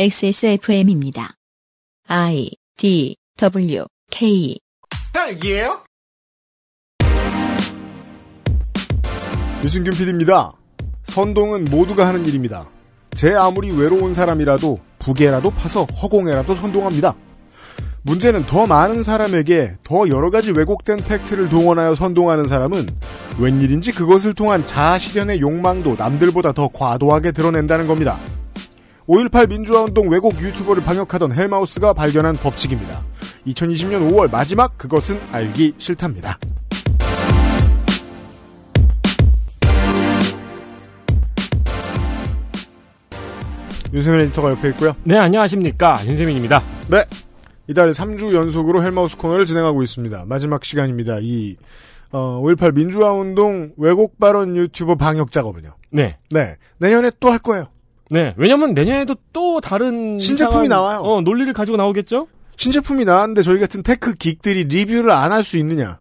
XSFM입니다. I D W K 딸기예요? 유승균 PD입니다. 선동은 모두가 하는 일입니다. 제 아무리 외로운 사람이라도 부계라도 파서 허공에라도 선동합니다. 문제는 더 많은 사람에게 더 여러 가지 왜곡된 팩트를 동원하여 선동하는 사람은 웬일인지 그것을 통한 자아 실현의 욕망도 남들보다 더 과도하게 드러낸다는 겁니다. 5.18 민주화운동 왜곡 유튜버를 방역하던 헬마우스가 발견한 법칙입니다. 2020년 5월 마지막 그것은 알기 싫답니다. 윤세민 에디터가 옆에 있고요. 네, 안녕하십니까. 윤세민입니다. 네. 이달 3주 연속으로 헬마우스 코너를 진행하고 있습니다. 마지막 시간입니다. 이, 어, 5.18 민주화운동 왜곡 발언 유튜버 방역 작업은요. 네. 네. 내년에 또 할 거예요. 네. 왜냐면 내년에도 또 다른 신제품이 이상한, 나와요. 어, 논리를 가지고 나오겠죠? 신제품이 나왔는데 저희 같은 tech geek들이 리뷰를 안 할 수 있느냐.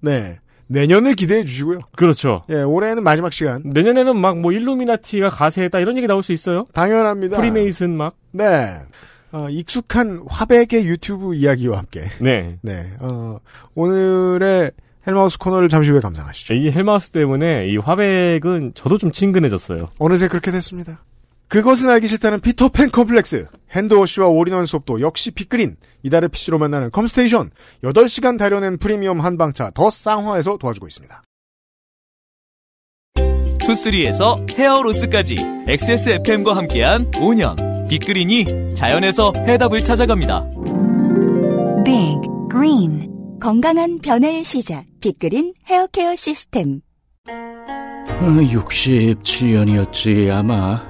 네. 내년을 기대해 주시고요. 그렇죠. 예, 올해는 마지막 시간. 내년에는 막 뭐 일루미나티가 가세했다 이런 얘기 나올 수 있어요. 당연합니다. 프리메이슨 막. 네. 어, 익숙한 화백의 유튜브 이야기와 함께. 네. 네. 어, 오늘의 헬마우스 코너를 잠시 후에 감상하시죠. 이 헬마우스 때문에 이 화백은 저도 좀 친근해졌어요. 어느새 그렇게 됐습니다. 그것은 알기 싫다는 피터팬 컴플렉스, hand wash와 all-in-one 수업도 역시 빅그린, 이달의 PC로 만나는 컴스테이션, 8시간 다려낸 프리미엄 한방차 더 쌍화에서 도와주고 있습니다. 투쓰리에서 hair loss까지 XSFM과 함께한 5년 빅그린이 자연에서 해답을 찾아갑니다. Big Green 건강한 변화의 시작. 빅그린 헤어케어 시스템. 67년이었지 아마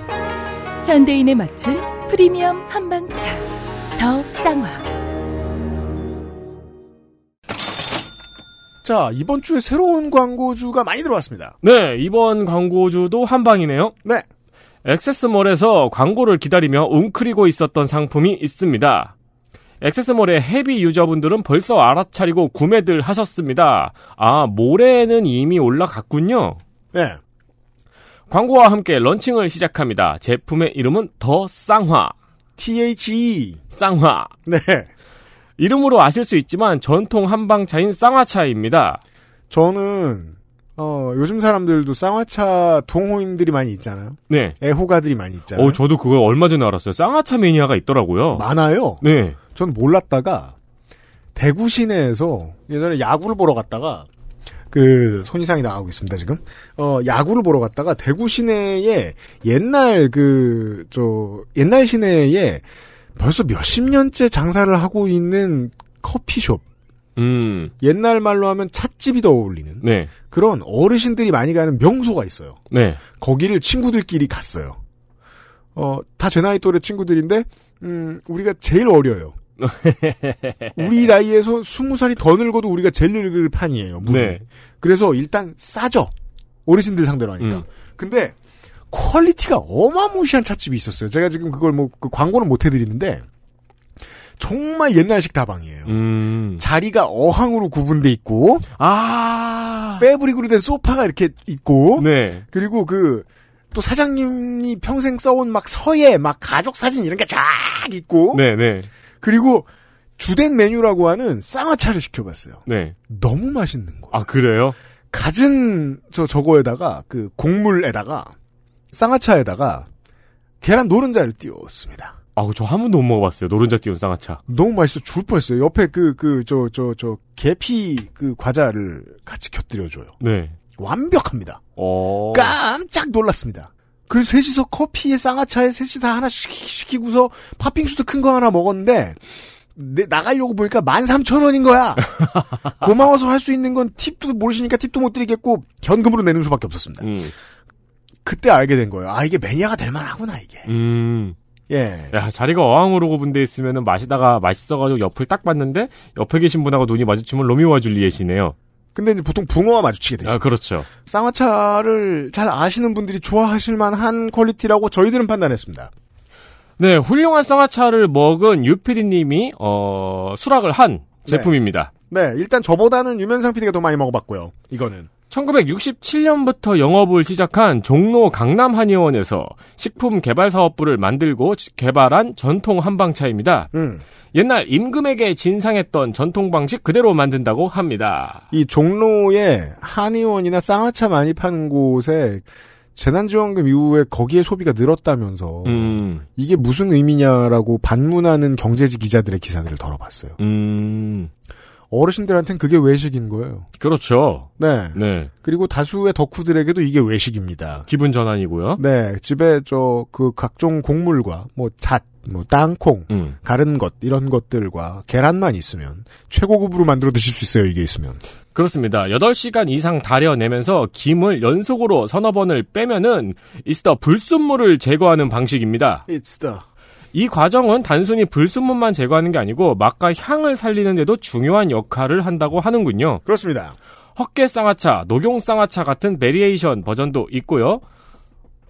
현대인에 맞춘 프리미엄 한방차. 더 쌍화. 자, 이번 주에 새로운 광고주가 많이 들어왔습니다. 네, 이번 광고주도 한방이네요. 네. 액세스몰에서 광고를 기다리며 웅크리고 있었던 상품이 있습니다. 액세스몰의 헤비 유저분들은 벌써 알아차리고 구매들 하셨습니다. 아, 모레는 이미 올라갔군요. 네. 광고와 함께 런칭을 시작합니다. 제품의 이름은 더 쌍화. THE. 쌍화. 네. 이름으로 아실 수 있지만 전통 한방차인 쌍화차입니다. 저는, 어, 요즘 사람들도 쌍화차 동호인들이 많이 있잖아요. 네. 애호가들이 많이 있잖아요. 어, 저도 그거 얼마 전에 알았어요. 쌍화차 매니아가 있더라고요. 많아요. 네. 전 몰랐다가 대구 시내에서 예전에 야구를 보러 갔다가 그 손이상이 나가고 있습니다 지금 어 야구를 보러 갔다가 대구 시내에 옛날 그 저 옛날 시내에 벌써 몇십 년째 장사를 하고 있는 커피숍 음. 옛날 말로 하면 찻집이 더 어울리는 네. 그런 어르신들이 많이 가는 명소가 있어요 네. 거기를 친구들끼리 갔어요 어 다 제 나이 또래 친구들인데 음 우리가 제일 어려요 우리 나이에서 스무 살이 더 늙어도 우리가 제일 늙을 판이에요. 물이. 네. 그래서 일단 싸죠. 어르신들 상대로 하니까. 음. 근데 quality가 어마무시한 찻집이 있었어요. 제가 지금 그걸 뭐 그 광고는 못 해드리는데 정말 옛날식 다방이에요. 음. 자리가 어항으로 구분돼 있고 아. fabric으로 된 소파가 이렇게 있고 네. 그리고 그 또 사장님이 평생 써온 막 서예 막 가족 사진 이런 게 쫙 있고 네, 네. 그리고 주된 메뉴라고 하는 쌍화차를 시켜봤어요. 네. 너무 맛있는 거. 아, 그래요? 갖은 저 저거에다가 그 곡물에다가 쌍화차에다가 계란 노른자를 띄웠습니다. 아, 저한 번도 못 먹어봤어요. 노른자 띄운 쌍화차. 너무 맛있어 죽을 뻔했어요. 옆에 그 그 저 저 저 계피 그 과자를 같이 곁들여줘요. 네. 완벽합니다. 어. 깜짝 놀랐습니다. 그래서 셋이서 커피에 쌍화차에 셋이 다 하나씩 시키고서 팥빙수도 큰 거 하나 먹었는데 내, 나가려고 보니까 13,000원인 거야. 고마워서 할 수 있는 건 팁도 모르시니까 팁도 못 드리겠고 현금으로 내는 수밖에 없었습니다. 음. 그때 알게 된 거예요. 아 이게 매니아가 될 만하구나 이게. 음. 예. 야, 자리가 어항으로 구분돼 있으면은 마시다가 맛있어가지고 옆을 딱 봤는데 옆에 계신 분하고 눈이 마주치면 로미오와 줄리엣이네요. 근데 이제 보통 붕어와 마주치게 되죠. 아, 그렇죠. 쌍화차를 잘 아시는 분들이 좋아하실 만한 퀄리티라고 저희들은 판단했습니다. 네, 훌륭한 쌍화차를 먹은 유피디님이 어, 수락을 한 제품입니다. 네, 일단 저보다는 유면상 PD가 더 많이 먹어봤고요. 이거는. 1967년부터 영업을 시작한 종로 강남 한의원에서 식품 개발 사업부를 만들고 개발한 전통 한방차입니다. 음. 옛날 임금에게 진상했던 전통 방식 그대로 만든다고 합니다. 이 종로에 한의원이나 쌍화차 많이 파는 곳에 재난지원금 이후에 거기에 소비가 늘었다면서 음, 이게 무슨 의미냐라고 반문하는 경제지 기자들의 기사들을 덜어봤어요. 음, 어르신들한테는 그게 외식인 거예요. 그렇죠. 네. 네, 그리고 다수의 덕후들에게도 이게 외식입니다. 기분 전환이고요. 네, 집에 저 그 각종 곡물과 뭐 잣, 뭐 땅콩, 음, 가른 것 이런 것들과 계란만 있으면 최고급으로 만들어 드실 수 있어요. 이게 있으면. 그렇습니다. 8시간 이상 달여내면서 김을 연속으로 서너 번을 빼면은 이스터 불순물을 제거하는 방식입니다. It's the 이 과정은 단순히 불순물만 제거하는 게 아니고 맛과 향을 살리는 데도 중요한 역할을 한다고 하는군요. 그렇습니다. 헛개 쌍화차, 녹용 쌍화차 같은 variation 버전도 있고요.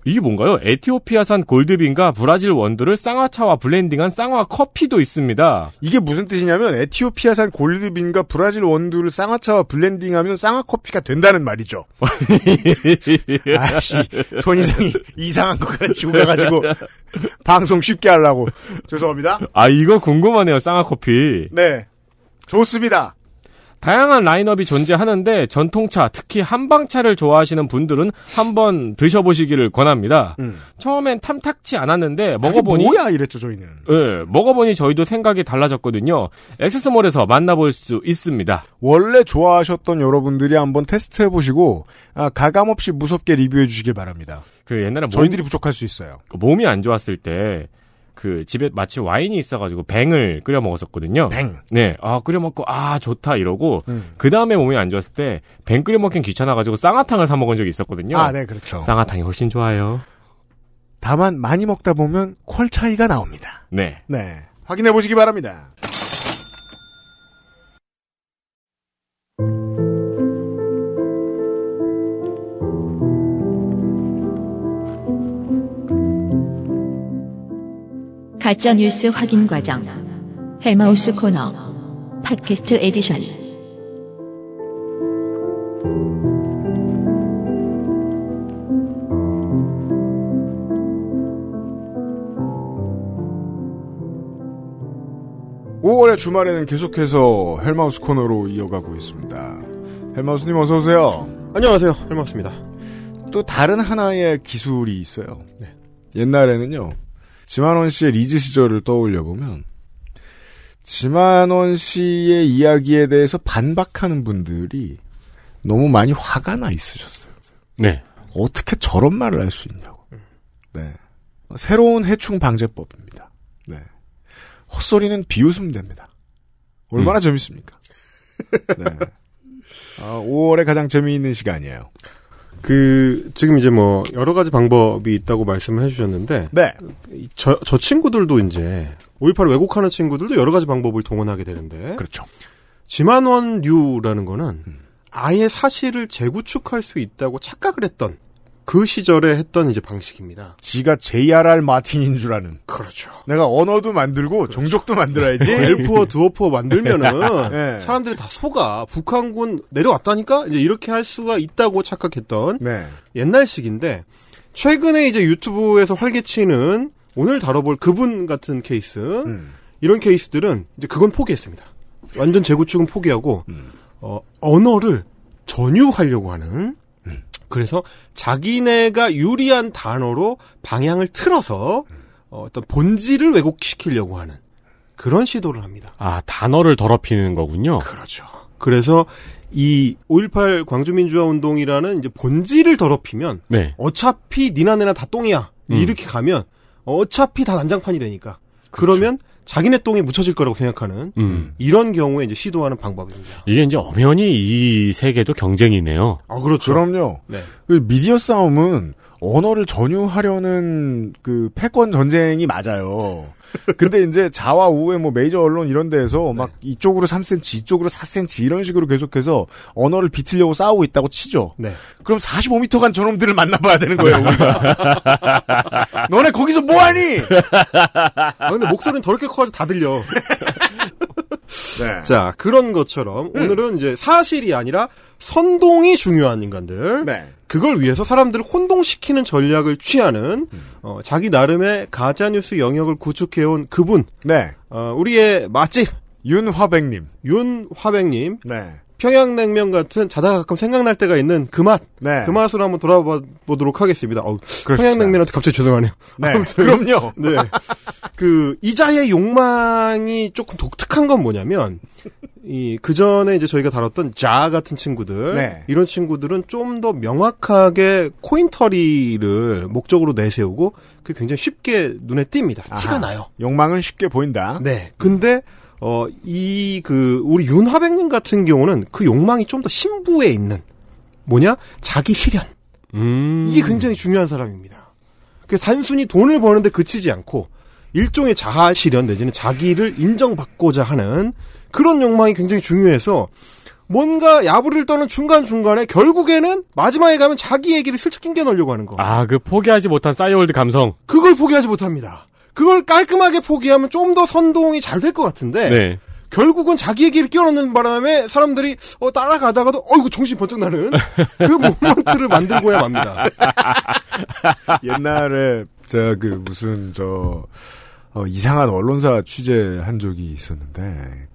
이게 뭔가요? 에티오피아산 gold bean과 브라질 원두를 쌍화차와 blending한 쌍화 커피도 있습니다. 이게 무슨 뜻이냐면 에티오피아산 골드빈과 브라질 원두를 쌍화차와 블렌딩하면 쌍화 커피가 된다는 말이죠. 아씨 손이상이 이상한 거 가르치고 가가지고 방송 쉽게 하려고 죄송합니다. 아, 이거 궁금하네요, 쌍화 커피. 네 좋습니다. 다양한 라인업이 존재하는데 전통차, 특히 한방차를 좋아하시는 분들은 한번 드셔보시기를 권합니다. 음. 처음엔 탐탁치 않았는데 먹어보니 뭐야 이랬죠 저희는. 예, 먹어보니 저희도 생각이 달라졌거든요. 액세스몰에서 만나볼 수 있습니다. 원래 좋아하셨던 여러분들이 한번 테스트 해보시고 아, 가감 없이 무섭게 리뷰해 주시길 바랍니다. 그 옛날에 몸, 저희들이 부족할 수 있어요. 그 몸이 안 좋았을 때 그 집에 마침 와인이 있어가지고 뱅을 끓여 먹었었거든요. 뱅. 네, 아 끓여 먹고 아 좋다 이러고 음. 그 다음에 몸이 안 좋았을 때 뱅 끓여 먹긴 귀찮아가지고 쌍화탕을 사 먹은 적이 있었거든요. 아, 네, 그렇죠. 쌍화탕이 훨씬 좋아요. 다만 많이 먹다 보면 퀄 차이가 나옵니다. 네. 네, 확인해 보시기 바랍니다. 가짜 뉴스 확인 과정. 헬마우스 코너. 팟캐스트 에디션. 오월의 주말에는 계속해서 헬마우스 코너로 이어가고 있습니다. 헬마우스님 어서 오세요. 안녕하세요. 헬마우스입니다. 또 다른 하나의 기술이 있어요. 옛날에는요. 지만원 씨의 리즈 시절을 떠올려 보면 지만원 씨의 이야기에 대해서 반박하는 분들이 너무 많이 화가 나 있으셨어요. 네. 어떻게 저런 말을 할 수 있냐고. 네. 새로운 해충 방제법입니다. 네. 헛소리는 비웃으면 됩니다. 얼마나 재밌습니까? 네. 아, 5월에 가장 재미있는 시간이에요. 그 지금 이제 뭐 여러 가지 방법이 있다고 말씀을 해주셨는데 네. 저, 저 친구들도 이제 5.18을 왜곡하는 친구들도 여러 가지 방법을 동원하게 되는데 그렇죠. 지만원류라는 거는 아예 사실을 재구축할 수 있다고 착각을 했던 그 시절에 했던 이제 방식입니다. 지가 JRR 마틴인 줄 아는. 그렇죠. 내가 언어도 만들고 종족도 만들어야지. 엘프어 두어프어 만들면은 네. 사람들이 다 속아 북한군 내려왔다니까 이제 이렇게 할 수가 있다고 착각했던 네. 옛날식인데 최근에 이제 유튜브에서 활개치는 오늘 다뤄볼 그분 같은 케이스 음. 이런 케이스들은 이제 그건 포기했습니다. 완전 재구축은 포기하고 음. 어, 언어를 전유하려고 하는 그래서 자기네가 유리한 단어로 방향을 틀어서 어, 어떤 본질을 왜곡시키려고 하는 그런 시도를 합니다. 아, 단어를 더럽히는 거군요. 그렇죠. 그래서 이 5.18 광주민주화 운동이라는 이제 본질을 더럽히면 네. 어차피 니나네나 다 똥이야. 음. 이렇게 가면 어차피 다 난장판이 되니까. 그러면 자기네 똥이 묻혀질 거라고 생각하는 음. 이런 경우에 이제 시도하는 방법입니다. 이게 이제 엄연히 이 세계도 경쟁이네요. 아 그렇죠. 그럼요. 네. 그 미디어 싸움은 언어를 전유하려는 그 패권 전쟁이 맞아요. 근데 이제 자와 우의 뭐 메이저 언론 이런 데에서 막 이쪽으로 3cm, 이쪽으로 4cm 이런 식으로 계속해서 언어를 비틀려고 싸우고 있다고 치죠. 네. 그럼 45m 간 저놈들을 만나봐야 되는 거예요, 우리가. 너네 거기서 뭐하니? 아, 근데 목소리는 더럽게 커가지고 다 들려. 네. 자, 그런 것처럼 오늘은 이제 사실이 아니라 선동이 중요한 인간들. 네. 그걸 위해서 사람들을 혼동시키는 전략을 취하는 어, 자기 나름의 가짜 뉴스 영역을 구축해온 그분. 네. 어, 우리의 맛집 윤화백님. 윤화백님. 네. 평양냉면 같은 자다가 가끔 생각날 때가 있는 그 맛. 네. 그 맛으로 한번 돌아봐 보도록 하겠습니다. 어우, 그럽시다. 평양냉면한테 갑자기 죄송하네요. 네. 아무튼 그럼요. 네. 그 이자의 욕망이 조금 독특한 건 뭐냐면 이 그 전에 이제 저희가 다뤘던 자 같은 친구들 네. 이런 친구들은 좀 더 명확하게 코인터리를 목적으로 내세우고 그 굉장히 쉽게 눈에 띕니다. 티가 아하. 나요. 욕망은 쉽게 보인다. 네. 근데 어 이 그 우리 윤화백님 같은 경우는 그 욕망이 좀 더 신부에 있는 뭐냐 자기 실현 음. 이게 굉장히 중요한 사람입니다. 그 단순히 돈을 버는데 그치지 않고 일종의 자아 실현 내지는 자기를 인정받고자 하는 그런 욕망이 굉장히 중요해서 뭔가 야부를 떠는 중간 중간에 결국에는 마지막에 가면 자기 얘기를 슬쩍 낑겨 넣으려고 하는 거. 아, 그 포기하지 못한 싸이월드 감성. 그걸 포기하지 못합니다. 그걸 깔끔하게 포기하면 좀 더 선동이 잘 될 것 같은데 네. 결국은 자기 얘기를 끼워넣는 바람에 사람들이 어, 따라가다가도 어이구 정신 번쩍 나는 그 모먼트를 만들고야 맙니다. 옛날에 저그 무슨 저 어, 이상한 언론사 취재한 적이 있었는데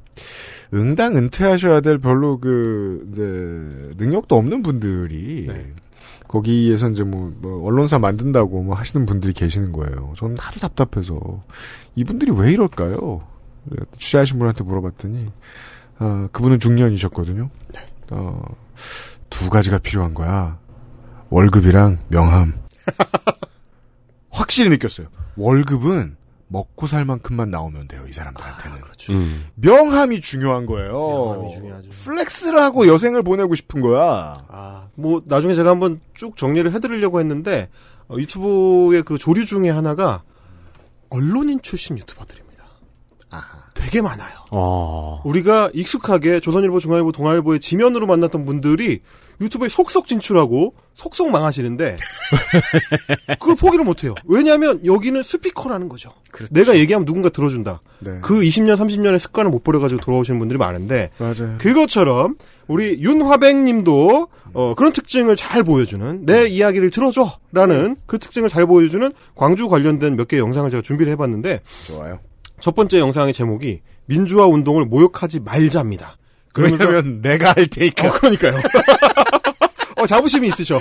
응당 은퇴하셔야 될 별로 그 이제 능력도 없는 분들이 거기에서 이제 뭐, 뭐 언론사 만든다고 뭐 하시는 분들이 계시는 거예요. 저는 하도 답답해서 이분들이 왜 이럴까요? 네, 취재하신 분한테 물어봤더니 어, 그분은 중년이셨거든요. 어, 두 가지가 필요한 거야. 월급이랑 명함. 확실히 느꼈어요. 월급은 먹고 살 만큼만 나오면 돼요, 이 사람들한테는. 음. 명함이 중요한 거예요. 명함이 중요하죠. flex를 하고 여생을 보내고 싶은 거야. 아, 뭐 나중에 제가 한번 쭉 정리를 해드리려고 했는데 어, 유튜브의 그 조류 중에 하나가 언론인 출신 유튜버들입니다. 되게 많아요. 어. 우리가 익숙하게 조선일보, 중앙일보, 동아일보의 지면으로 만났던 분들이 유튜브에 속속 진출하고 속속 망하시는데 그걸 포기를 못해요. 왜냐하면 여기는 스피커라는 거죠. 내가 얘기하면 누군가 들어준다. 네. 그 20년, 30년의 습관을 못 버려가지고 돌아오시는 분들이 많은데 맞아요. 그것처럼 우리 윤화백님도 어, 그런 특징을 잘 보여주는 내 이야기를 들어줘라는 그 특징을 잘 보여주는 광주 관련된 몇 개의 영상을 제가 준비를 해봤는데 좋아요. 첫 번째 영상의 제목이 민주화 운동을 모욕하지 말자입니다. 그러면서 왜냐면 내가 할 테니까. 어, 그러니까요. 어, 자부심이 있으셔.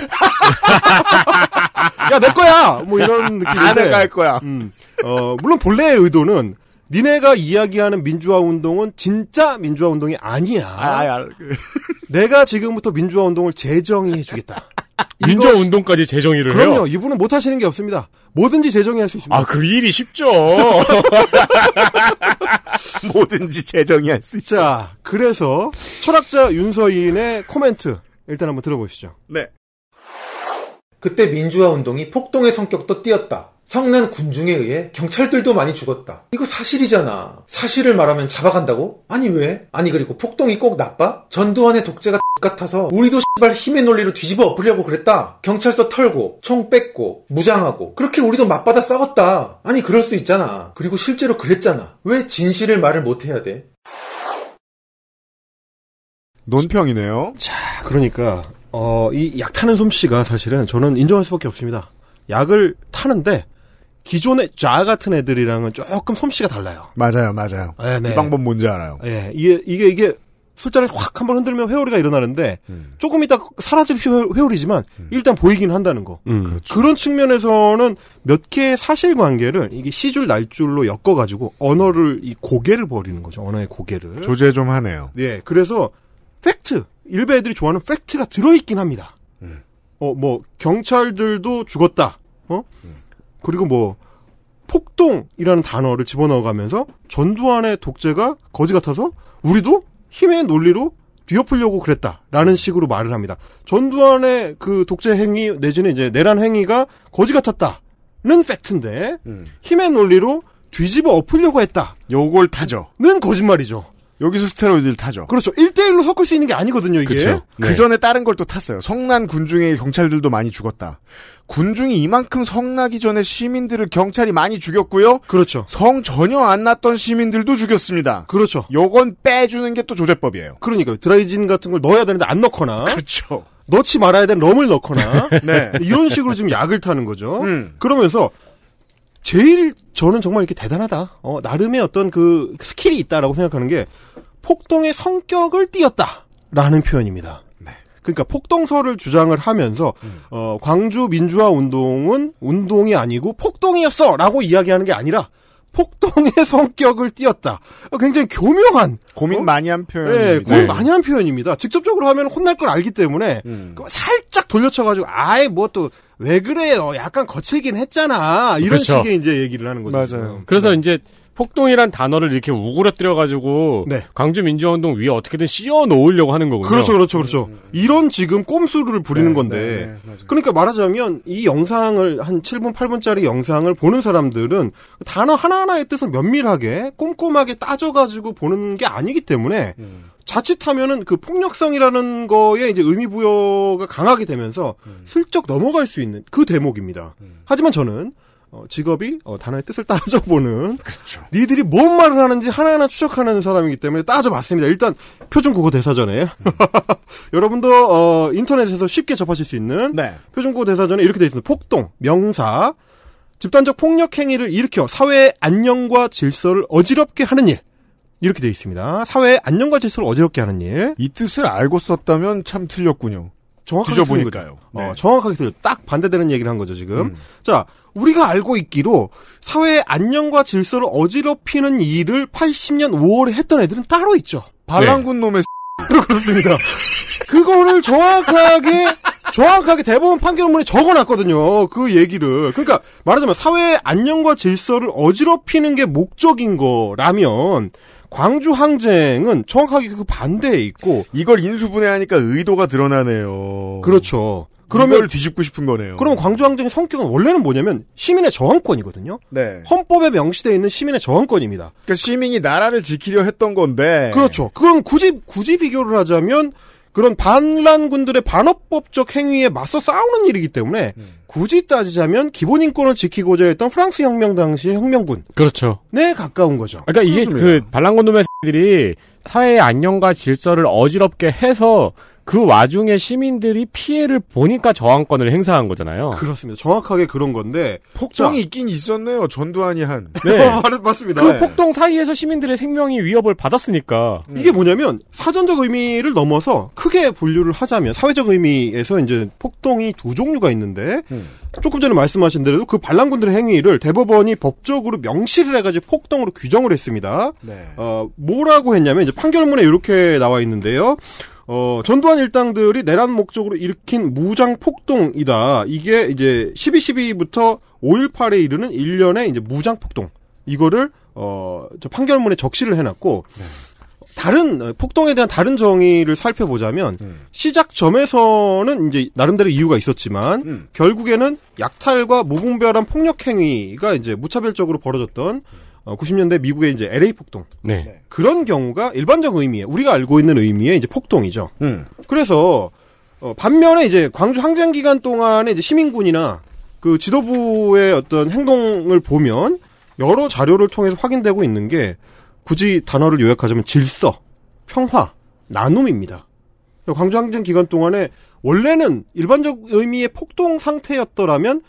야, 내 거야! 뭐 이런 느낌인데. 아, 내가 할 거야. 음, 어, 물론 본래의 의도는 니네가 이야기하는 민주화 운동은 진짜 민주화 운동이 아니야. 아, 아, 그- 내가 지금부터 민주화 운동을 재정의해 주겠다. 민주화 운동까지 재정의를 그럼요. 해요. 이분은 못 하시는 게 없습니다. 뭐든지 재정의할 수 있습니다. 아, 그 일이 쉽죠. 뭐든지 재정의할 수 있어. 자, 그래서 철학자 윤서인의 코멘트 일단 한번 들어보시죠. 네. 그때 민주화 운동이 폭동의 성격도 띄었다. 성난 군중에 의해 경찰들도 많이 죽었다. 이거 사실이잖아. 사실을 말하면 잡아간다고? 아니 왜? 아니 그리고 폭동이 꼭 나빠? 전두환의 독재가 같아서 우리도 씨발 힘의 논리로 뒤집어 엎으려고 그랬다. 경찰서 털고 총 뺏고 무장하고 그렇게 우리도 맞받아 싸웠다. 아니 그럴 수 있잖아. 그리고 실제로 그랬잖아. 왜 진실을 말을 못 해야 돼? 논평이네요. 그러니까 어, 이 약 타는 솜씨가 사실은 저는 인정할 수밖에 없습니다. 약을 타는데 기존의 자 같은 애들이랑은 조금 솜씨가 달라요. 맞아요, 맞아요. 네, 네. 이 방법 뭔지 알아요. 예, 이게 이게 이게 술자리 확 한번 흔들면 회오리가 일어나는데 조금 있다 사라질 회- 회오리지만 일단 보이긴 한다는 거. 음. 그런 측면에서는 몇 개의 사실관계를 이게 시줄 날줄로 엮어가지고 언어를 이 고개를 버리는 거죠. 언어의 고개를. 조제 좀 하네요. 예, 그래서 팩트 일베 애들이 좋아하는 팩트가 들어있긴 합니다. 어, 뭐 경찰들도 죽었다. 어? 그리고 뭐 폭동이라는 단어를 집어넣어가면서 전두환의 독재가 거지 같아서 우리도 힘의 논리로 뒤엎으려고 그랬다라는 식으로 말을 합니다. 전두환의 그 독재 행위 내지는 이제 내란 행위가 거지 같았다는 팩트인데 음. 힘의 논리로 뒤집어 엎으려고 했다는 요걸 타죠. 거짓말이죠. 여기서 스테로이드를 타죠. 그렇죠. 1대1로 섞을 수 있는 게 아니거든요, 이게. 그쵸. 네. 그 전에 다른 걸 또 탔어요. 성난 군중의 경찰들도 많이 죽었다. 군중이 이만큼 성나기 전에 시민들을 경찰이 많이 죽였고요. 그렇죠. 성 전혀 안 났던 시민들도 죽였습니다. 그렇죠. 요건 빼주는 게 또 조제법이에요. 그러니까 드라이진 같은 걸 넣어야 되는데 안 넣거나 그렇죠. 넣지 말아야 되는 럼을 넣거나 네. 이런 식으로 지금 약을 타는 거죠. 음. 그러면서 제일 저는 정말 이렇게 대단하다. 어, 나름의 어떤 그 skill이 있다라고 생각하는 게 폭동의 성격을 띄었다라는 표현입니다. 네. 그러니까 폭동설을 주장을 하면서 어, 광주 민주화 운동은 운동이 아니고 폭동이었어라고 이야기하는 게 아니라 폭동의 성격을 띄었다. 어, 굉장히 교묘한 고민 어? 많이 한 예, 표현입니다. 고민 많이 한 표현입니다. 직접적으로 하면 혼날 걸 알기 때문에 음. 그 살짝 돌려쳐가지고 아예 뭐 또 왜 그래요? 약간 거칠긴 했잖아. 이런 그렇죠. 식의 이제 얘기를 하는 거죠. 맞아요. 지금. 그래서 이제 폭동이란 단어를 이렇게 우그러뜨려 가지고 네. 광주 민주화운동 위에 어떻게든 씌워 놓으려고 하는 거군요. 그렇죠, 그렇죠, 그렇죠. 이런 지금 꼼수를 부리는 네, 건데. 네, 네, 맞아요. 그러니까 말하자면 이 영상을 한 7분, 8분짜리 영상을 보는 사람들은 단어 하나 하나의 뜻을 면밀하게 꼼꼼하게 따져가지고 보는 게 아니기 때문에 음. 자칫하면은 그 폭력성이라는 거에 이제 의미 부여가 강하게 되면서 음. 슬쩍 넘어갈 수 있는 그 대목입니다. 하지만 저는 어, 직업이 어, 단어의 뜻을 따져보는 그렇죠. 니들이 뭔 말을 하는지 하나하나 추적하는 사람이기 때문에 따져봤습니다. 일단 표준국어 대사전에 음. 여러분도 어, 인터넷에서 쉽게 접하실 수 있는 네. 표준국어 대사전에 이렇게 되어 있습니다. 폭동, 명사, 집단적 폭력 행위를 일으켜 사회의 안녕과 질서를 어지럽게 하는 일. 이렇게 되어 있습니다. 사회의 안녕과 질서를 어지럽게 하는 일. 이 뜻을 알고 썼다면 참 틀렸군요. 정확하게 틀린 거죠. 어, 네. 정확하게 틀려. 딱 반대되는 얘기를 한 거죠, 지금. 음. 자, 우리가 알고 있기로 사회의 안녕과 질서를 어지럽히는 일을 80년 5월에 했던 애들은 따로 있죠. 반란군 놈의 그렇습니다. 그거를 정확하게 정확하게 대법원 판결문에 적어놨거든요. 그 얘기를. 그러니까 말하자면 사회의 안녕과 질서를 어지럽히는 게 목적인 거라면 광주 항쟁은 정확하게 그 반대에 있고 이걸 인수분해하니까 의도가 드러나네요. 그렇죠. 그러면 그러면 뒤집고 싶은 거네요. 그러면 광주 항쟁의 성격은 원래는 뭐냐면 시민의 저항권이거든요. 네. 헌법에 명시되어 있는 시민의 저항권입니다. 그러니까 시민이 나라를 지키려 했던 건데. 그렇죠. 그건 굳이 굳이 비교를 하자면 그런 반란군들의 반어법적 행위에 맞서 싸우는 일이기 때문에 굳이 따지자면 기본 인권을 지키고자 했던 프랑스 혁명 당시의 혁명군에 그렇죠. 가까운 거죠. 그러니까 이게 그렇습니다. 그 반란군 놈의 들이 사회의 안녕과 질서를 어지럽게 해서 그 와중에 시민들이 피해를 보니까 저항권을 행사한 거잖아요. 그렇습니다. 정확하게 그런 건데 폭정이 자. 있긴 있었네요. 전두환이 한. 네. 맞- 맞습니다. 그 폭동 사이에서 시민들의 생명이 위협을 받았으니까. 이게 뭐냐면 사전적 의미를 넘어서 크게 분류를 하자면 사회적 의미에서 이제 폭동이 두 종류가 있는데 음. 조금 전에 말씀하신 대로 그 반란군들의 행위를 대법원이 법적으로 명시를 해가지고 폭동으로 규정을 했습니다. 네. 어, 뭐라고 했냐면 이제 판결문에 이렇게 나와 있는데요. 어, 전두환 일당들이 내란 목적으로 일으킨 무장 폭동이다. 이게 이제 12.12부터 5.18에 이르는 1년의 이제 무장 폭동. 이거를 어, 저 판결문에 적시를 해놨고 다른 어, 폭동에 대한 다른 정의를 살펴보자면 음. 시작점에서는 이제 나름대로 이유가 있었지만 음. 결국에는 약탈과 무분별한 폭력 행위가 이제 무차별적으로 벌어졌던 어, 90년대 미국의 이제 LA 폭동 네. 그런 경우가 일반적 의미의 우리가 알고 있는 의미의 이제 폭동이죠. 음. 그래서 어, 반면에 이제 광주 항쟁 기간 동안에 이제 시민군이나 그 지도부의 어떤 행동을 보면 여러 자료를 통해서 확인되고 있는 게 굳이 단어를 요약하자면 질서, 평화, 나눔입니다. 광주 항쟁 기간 동안에 원래는 일반적 의미의 폭동 상태였더라면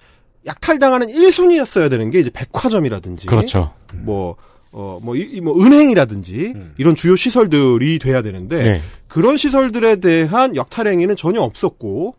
약탈당하는 1순위였어야 되는 게 이제 백화점이라든지 그렇죠. 뭐, 어, 뭐, 이, 이 뭐, 은행이라든지, 이런 주요 시설들이 돼야 되는데, 네. 그런 시설들에 대한 약탈행위는 전혀 없었고,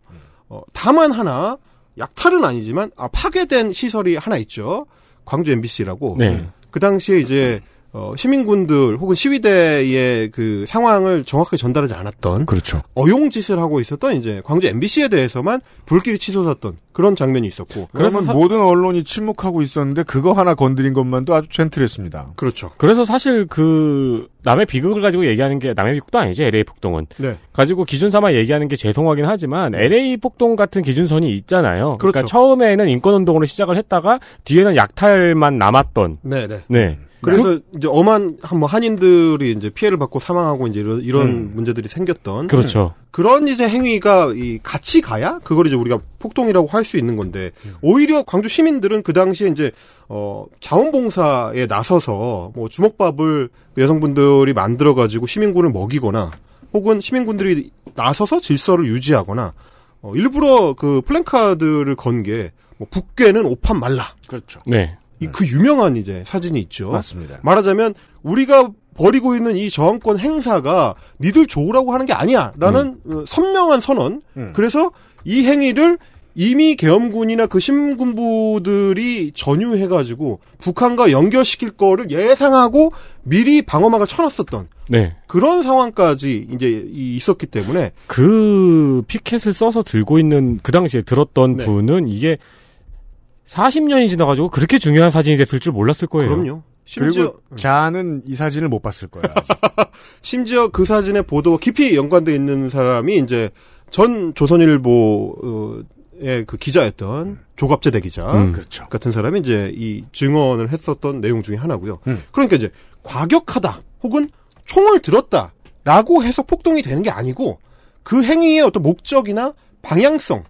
어, 다만 하나, 약탈은 아니지만, 아, 파괴된 시설이 하나 있죠. 광주 MBC라고. 네. 그 당시에 이제, 어, 시민군들 혹은 시위대의 그 상황을 정확하게 전달하지 않았던 그렇죠. 어용짓을 하고 있었던 이제 광주 MBC에 대해서만 불길이 치솟았던 그런 장면이 있었고 그러면 사- 모든 언론이 침묵하고 있었는데 그거 하나 건드린 것만도 아주 젠틀했습니다. 그렇죠. 그래서 사실 그 남의 비극을 가지고 얘기하는 게 남의 비극도 아니죠 LA 폭동은 네. 가지고 기준 삼아 얘기하는 게 죄송하긴 하지만 LA 폭동 같은 기준선이 있잖아요. 그러니까 그렇죠. 처음에는 인권 운동으로 시작을 했다가 뒤에는 약탈만 남았던 네, 네. 네. 그래서 이제 엄한 한뭐 한인들이 이제 피해를 받고 사망하고 이제 이런, 이런 음. 문제들이 생겼던 그렇죠. 그런 이제 행위가 이 같이 가야 그걸 이제 우리가 폭동이라고 할 수 있는 건데 오히려 광주 시민들은 그 당시에 이제 어 자원봉사에 나서서 뭐 주먹밥을 여성분들이 만들어 가지고 시민군을 먹이거나 혹은 시민군들이 나서서 질서를 유지하거나 어 일부러 그 플랜카드를 건게 뭐 북괴는 오판 말라 그렇죠. 네. 이그 유명한 이제 사진이 있죠. 맞습니다. 말하자면 우리가 벌이고 있는 이 저항권 행사가 니들 좋으라고 하는 게 아니야 라는 어, 선명한 선언. 음. 그래서 이 행위를 이미 계엄군이나 그 신군부들이 전유해가지고 북한과 연결시킬 거를 예상하고 미리 방어막을 쳐놨었던 네. 그런 상황까지 이제 이- 있었기 때문에 그 피켓을 써서 들고 있는 그 당시에 들었던 네. 분은 이게 40년이 지나가지고 그렇게 중요한 사진이 됐을 줄 몰랐을 거예요. 그럼요. 심지어 그리고 자는 이 사진을 못 봤을 거야. 아직. 심지어 그 사진의 보도와 깊이 연관돼 있는 사람이 이제 전 조선일보의 그 기자였던 조갑재 대기자 음. 그렇죠. 같은 사람이 이제 이 증언을 했었던 내용 중에 하나고요. 음. 그러니까 이제 과격하다 혹은 총을 들었다라고 해서 폭동이 되는 게 아니고 그 행위의 어떤 목적이나 방향성,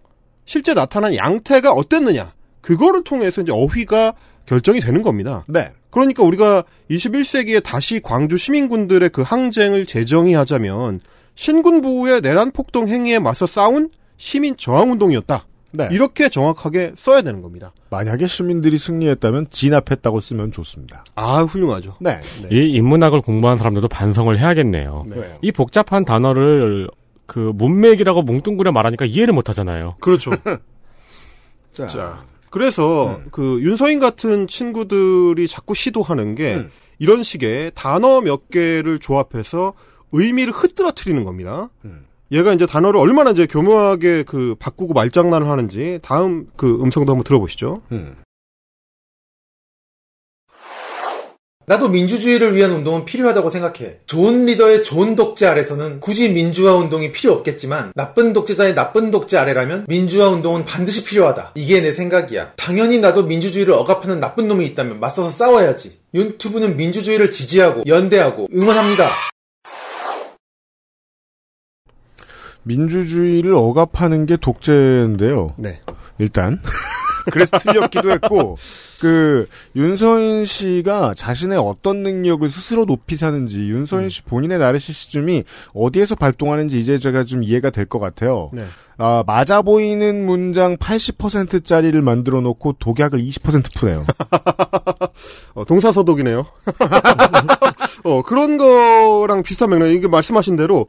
실제 나타난 양태가 어땠느냐 그거를 통해서 이제 어휘가 결정이 되는 겁니다. 네. 그러니까 우리가 21세기에 다시 광주 시민군들의 그 항쟁을 재정의하자면 신군부의 내란 폭동 행위에 맞서 싸운 시민 저항 운동이었다. 네. 이렇게 정확하게 써야 되는 겁니다. 만약에 시민들이 승리했다면 진압했다고 쓰면 좋습니다. 아 훌륭하죠. 네. 이 인문학을 공부한 사람들도 반성을 해야겠네요. 네. 이 복잡한 단어를 그 문맥이라고 뭉뚱그려 말하니까 이해를 못 하잖아요. 그렇죠. 자, 자, 그래서 그 윤서인 같은 친구들이 자꾸 시도하는 게 음. 이런 식의 단어 몇 개를 조합해서 의미를 흐트러트리는 겁니다. 음. 얘가 이제 단어를 얼마나 이제 교묘하게 그 바꾸고 말장난을 하는지 다음 그 음성도 한번 들어보시죠. 음. 나도 민주주의를 위한 운동은 필요하다고 생각해. 좋은 리더의 좋은 독재 아래서는 굳이 민주화 운동이 필요 없겠지만 나쁜 독재자의 나쁜 독재 아래라면 민주화 운동은 반드시 필요하다. 이게 내 생각이야. 당연히 나도 민주주의를 억압하는 나쁜 놈이 있다면 맞서서 싸워야지. 윤튜브는 민주주의를 지지하고 연대하고 응원합니다. 민주주의를 억압하는 게 독재인데요. 네. 일단 그래서 틀렸기도 했고 그 윤서인 씨가 자신의 어떤 능력을 스스로 높이 사는지 윤서인 씨 본인의 나르시시즘이 어디에서 발동하는지 이제 제가 좀 이해가 될 것 같아요. 네. 아, 맞아 보이는 문장 80%짜리를 만들어 놓고 독약을 20% 푸네요. 어, 동사서독이네요. 어, 그런 거랑 비슷한 맥락. 이게 말씀하신 대로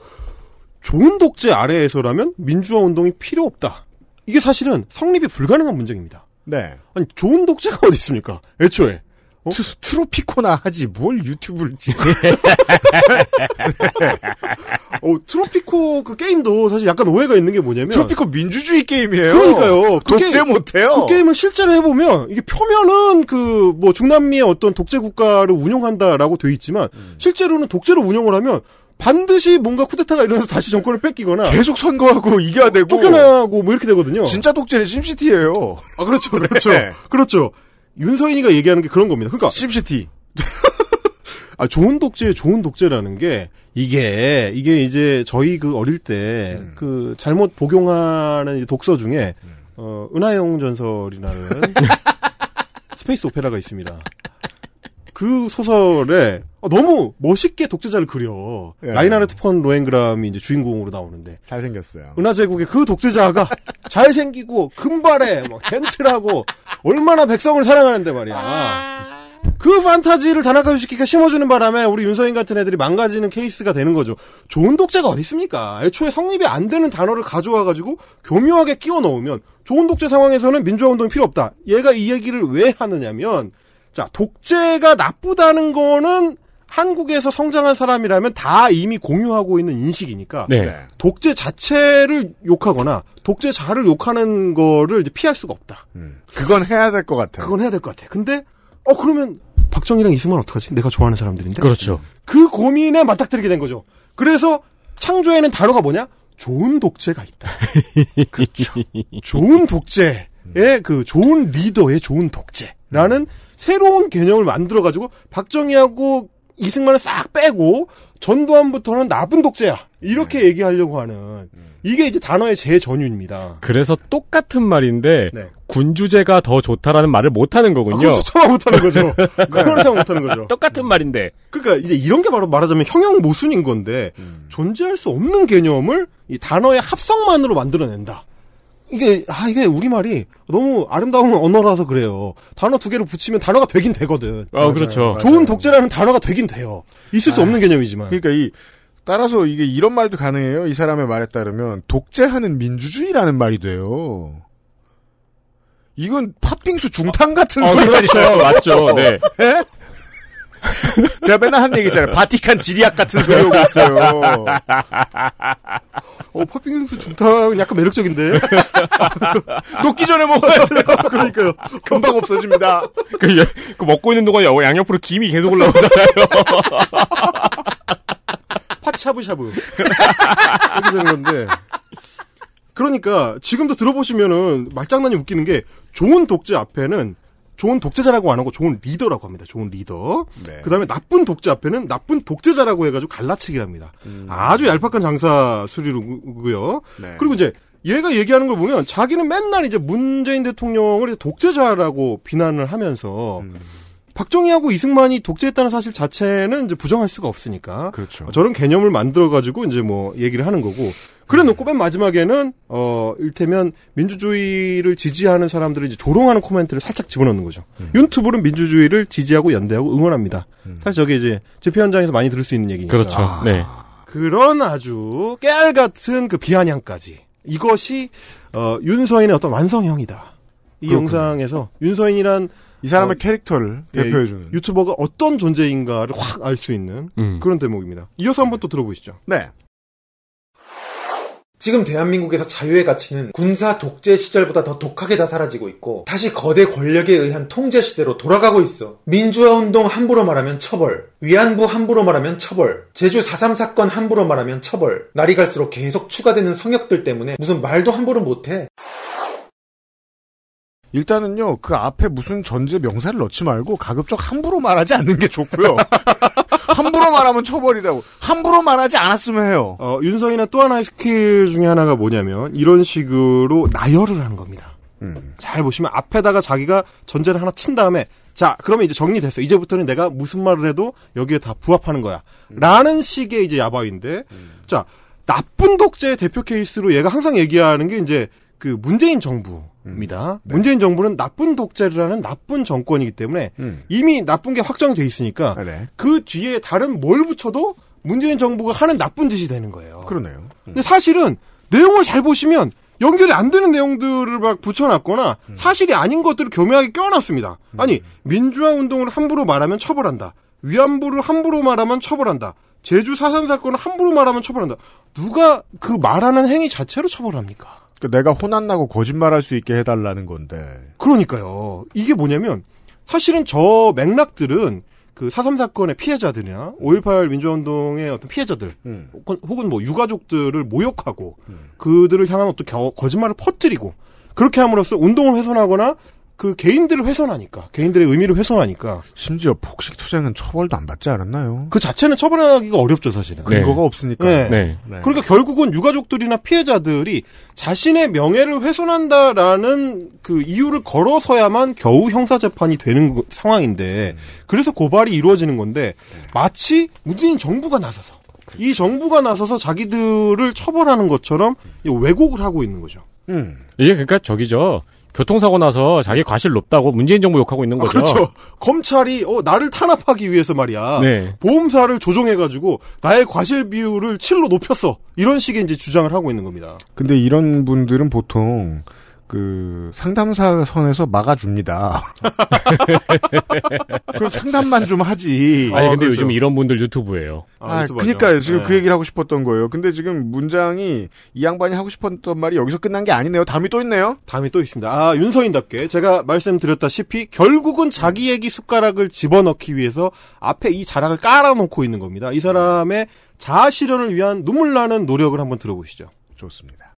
좋은 독재 아래에서라면 민주화 운동이 필요 없다. 이게 사실은 성립이 불가능한 문제입니다. 네. 아니 좋은 독재가 어디 있습니까? 애초에. 어? 트, 트로피코나 하지 뭘 유튜브를 찍 어, 트로피코 그 게임도 사실 약간 오해가 있는 게 뭐냐면 트로피코 민주주의 게임이에요. 그러니까요. 그 독재 게임- 못해요. 그 게임을 실제로 해보면 이게 표면은 그 뭐 중남미의 어떤 독재 국가를 운영한다라고 돼 있지만 음. 실제로는 독재를 운영을 하면 반드시 뭔가 쿠데타가 일어나서 다시 정권을 뺏기거나 계속 선거하고 이겨야 되고 쫓겨나고 뭐 이렇게 되거든요. 진짜 독재는 심시티예요. 아 그렇죠, 그렇죠, 네. 그렇죠. 윤서인이가 얘기하는 게 그런 겁니다. 그러니까 심시티. 아, 좋은 독재, 좋은 독재라는 게, 이게, 이게 이제 저희 그 어릴 때, 음. 그 잘못 복용하는 독서 중에, 어, 은하영웅전설이라는 space opera가 있습니다. 그 소설에 어, 너무 멋있게 독재자를 그려. 예. 라인하르트 폰 로엔그람이 이제 주인공으로 나오는데, 잘생겼어요. 은하제국의 그 독재자가 잘생기고, 금발에, 막 gentle하고, 얼마나 백성을 사랑하는데 말이야. 그 판타지를 다나카 요시키가 심어주는 바람에 우리 윤서인 같은 애들이 망가지는 케이스가 되는 거죠. 좋은 독재가 어디 있습니까? 애초에 성립이 안 되는 단어를 가져와가지고 교묘하게 끼워 넣으면 좋은 독재 상황에서는 민주화 운동이 필요 없다. 얘가 이 얘기를 왜 하느냐면 자, 독재가 나쁘다는 거는 한국에서 성장한 사람이라면 다 이미 공유하고 있는 인식이니까 네. 독재 자체를 욕하거나 독재자를 욕하는 거를 이제 피할 수가 없다. 음. 그건 해야 될 것 같아요. 그건 해야 될 것 같아. 근데 어 그러면 박정희랑 이승만 어떡하지? 내가 좋아하는 사람들인데. 그렇죠. 그 고민에 맞닥뜨리게 된 거죠. 그래서 창조에는 단어가 뭐냐? 좋은 독재가 있다. 그렇죠. 좋은 독재의 그 좋은 리더의 좋은 독재라는 새로운 개념을 만들어 가지고 박정희하고 이승만을 싹 빼고 전두환부터는 나쁜 독재야. 이렇게 얘기하려고 하는 이게 이제 단어의 재전유입니다. 그래서 똑같은 말인데 네. 군주제가 더 좋다라는 말을 못 하는 아, 거군요. 그건 참 못하는 거죠. 그걸 참 못하는 거죠. 똑같은 말인데. 그러니까 이제 이런 게 바로 말하자면 형용 모순인 건데 존재할 수 없는 개념을 이 단어의 합성만으로 만들어낸다. 이게 아 이게 우리 말이 너무 아름다운 언어라서 그래요. 단어 두 개를 붙이면 단어가 되긴 되거든. 어, 그렇죠. 좋은 독재라는 단어가 되긴 돼요. 있을 수 없는 개념이지만. 그러니까 이 따라서 이게 이런 말도 가능해요. 이 사람의 말에 따르면 독재하는 민주주의라는 말이 돼요. 이건 팥빙수 중탕 같은 어, 소리 그렇죠. 맞죠. 네. 예? 제가 맨날 한 얘기 있잖아요. 바티칸 지리학 같은 소리 오고 있어요. 어 팥빙수 중탕 약간 매력적인데. 녹기 전에 먹어야 돼요. 그러니까요. 금방 없어집니다. 그, 예, 그 먹고 있는 동안 여- 양옆으로 김이 계속 올라오잖아요. 파티 샤브샤브. 이렇게 되는 건데. 그러니까 지금도 들어보시면은 말장난이 웃기는 게 좋은 독재 앞에는 좋은 독재자라고 안 하고 좋은 리더라고 합니다. 좋은 리더. 네. 그다음에 나쁜 독재 앞에는 나쁜 독재자라고 해가지고 갈라치기랍니다. 아주 얄팍한 장사 수리로고요. 네. 그리고 이제 얘가 얘기하는 걸 보면 자기는 맨날 이제 문재인 대통령을 독재자라고 비난을 하면서 박정희하고 이승만이 독재했다는 사실 자체는 이제 부정할 수가 없으니까 그렇죠. 어, 저런 개념을 만들어 가지고 이제 뭐 얘기를 하는 거고 그래 놓고 맨 마지막에는 어 일테면 민주주의를 지지하는 사람들을 이제 조롱하는 코멘트를 살짝 집어넣는 거죠. 윤튜브는 민주주의를 지지하고 연대하고 응원합니다. 사실 저게 이제 집회 현장에서 많이 들을 수 있는 얘기니까. 그렇죠. 네. 그런 아주 깨알 같은 그 비아냥까지 이것이 어 윤서인의 어떤 완성형이다. 이 그렇군요. 영상에서 윤서인이란 이 사람의 어, 캐릭터를 예, 대표해주는. 유튜버가 어떤 존재인가를 확 알 수 있는 음. 그런 대목입니다. 이어서 한번 또 들어보시죠. 네. 지금 대한민국에서 자유의 가치는 군사 독재 시절보다 더 독하게 다 사라지고 있고 다시 거대 권력에 의한 통제 시대로 돌아가고 있어. 민주화 운동 함부로 말하면 처벌, 위안부 함부로 말하면 처벌, 제주 4.3 사건 함부로 말하면 처벌. 날이 갈수록 계속 추가되는 성역들 때문에 무슨 말도 함부로 못해. 일단은요, 그 앞에 무슨 전제 명사를 넣지 말고 가급적 함부로 말하지 않는 게 좋고요. 함부로 말하면 처벌이다고. 함부로 말하지 않았으면 해요. 어, 윤서인의 또 하나의 스킬 중에 하나가 뭐냐면 이런 식으로 나열을 하는 겁니다. 음. 잘 보시면 앞에다가 자기가 전제를 하나 친 다음에 자 그러면 이제 정리됐어. 이제부터는 내가 무슨 말을 해도 여기에 다 부합하는 거야. 라는 식의 이제 야바인데 자 나쁜 독재의 대표 케이스로 얘가 항상 얘기하는 게 이제 그 문재인 정부입니다. 문재인 정부는 나쁜 독재를 하는 나쁜 정권이기 때문에 음. 이미 나쁜 게 확정돼 있으니까 아, 네. 그 뒤에 다른 뭘 붙여도 문재인 정부가 하는 나쁜 짓이 되는 거예요. 그러네요. 근데 사실은 내용을 잘 보시면 연결이 안 되는 내용들을 막 붙여놨거나 사실이 아닌 것들을 교묘하게 껴놨습니다. 아니 민주화 운동을 함부로 말하면 처벌한다. 위안부를 함부로 말하면 처벌한다. 제주 사산 사건을 함부로 말하면 처벌한다. 누가 그 말하는 행위 자체로 처벌합니까? 그 내가 혼안 나고 거짓말할 수 있게 해달라는 건데. 그러니까요. 이게 뭐냐면 사실은 저 맥락들은 그4.3 사건의 피해자들이나 5.18 민주화운동의 어떤 피해자들 음. 혹은- 뭐 유가족들을 모욕하고 그들을 향한 어떤 겨- 거짓말을 퍼뜨리고 그렇게 함으로써 운동을 훼손하거나 그 개인들을 훼손하니까 개인들의 의미를 훼손하니까 심지어 폭식 투쟁은 처벌도 안 받지 않았나요? 그 자체는 처벌하기가 어렵죠 사실은. 네. 근거가 없으니까. 네. 네. 네. 그러니까 결국은 유가족들이나 피해자들이 자신의 명예를 훼손한다라는 그 이유를 걸어서야만 겨우 형사 재판이 되는 거- 상황인데 그래서 고발이 이루어지는 건데 마치 문재인 정부가 나서서 이 정부가 나서서 자기들을 처벌하는 것처럼 이 왜곡을 하고 있는 거죠. 음. 이게 그러니까 저기죠. 교통사고 나서 자기 과실 높다고 문재인 정부 욕하고 있는 아, 거죠. 그렇죠. 검찰이 어, 나를 탄압하기 위해서 말이야. 네. 보험사를 조정해가지고 나의 과실 비율을 7로 높였어. 이런 식의 이제 주장을 하고 있는 겁니다. 근데 이런 분들은 보통 그 상담사 선에서 막아줍니다. 그럼 상담만 좀 하지. 아니 근데 그렇죠. 요즘 이런 분들 유튜브예요. 아, 그니까요. 하죠. 지금 네. 그 얘기를 하고 싶었던 거예요. 근데 지금 문장이 이 양반이 하고 싶었던 말이 여기서 끝난 게 아니네요. 다음이 또 있네요. 다음이 또 있습니다. 아, 윤서인답게 제가 말씀드렸다시피 결국은 자기 얘기 숟가락을 집어넣기 위해서 앞에 이 자락을 깔아놓고 있는 겁니다. 이 사람의 자아 실현을 위한 눈물 나는 노력을 한번 들어보시죠. 좋습니다.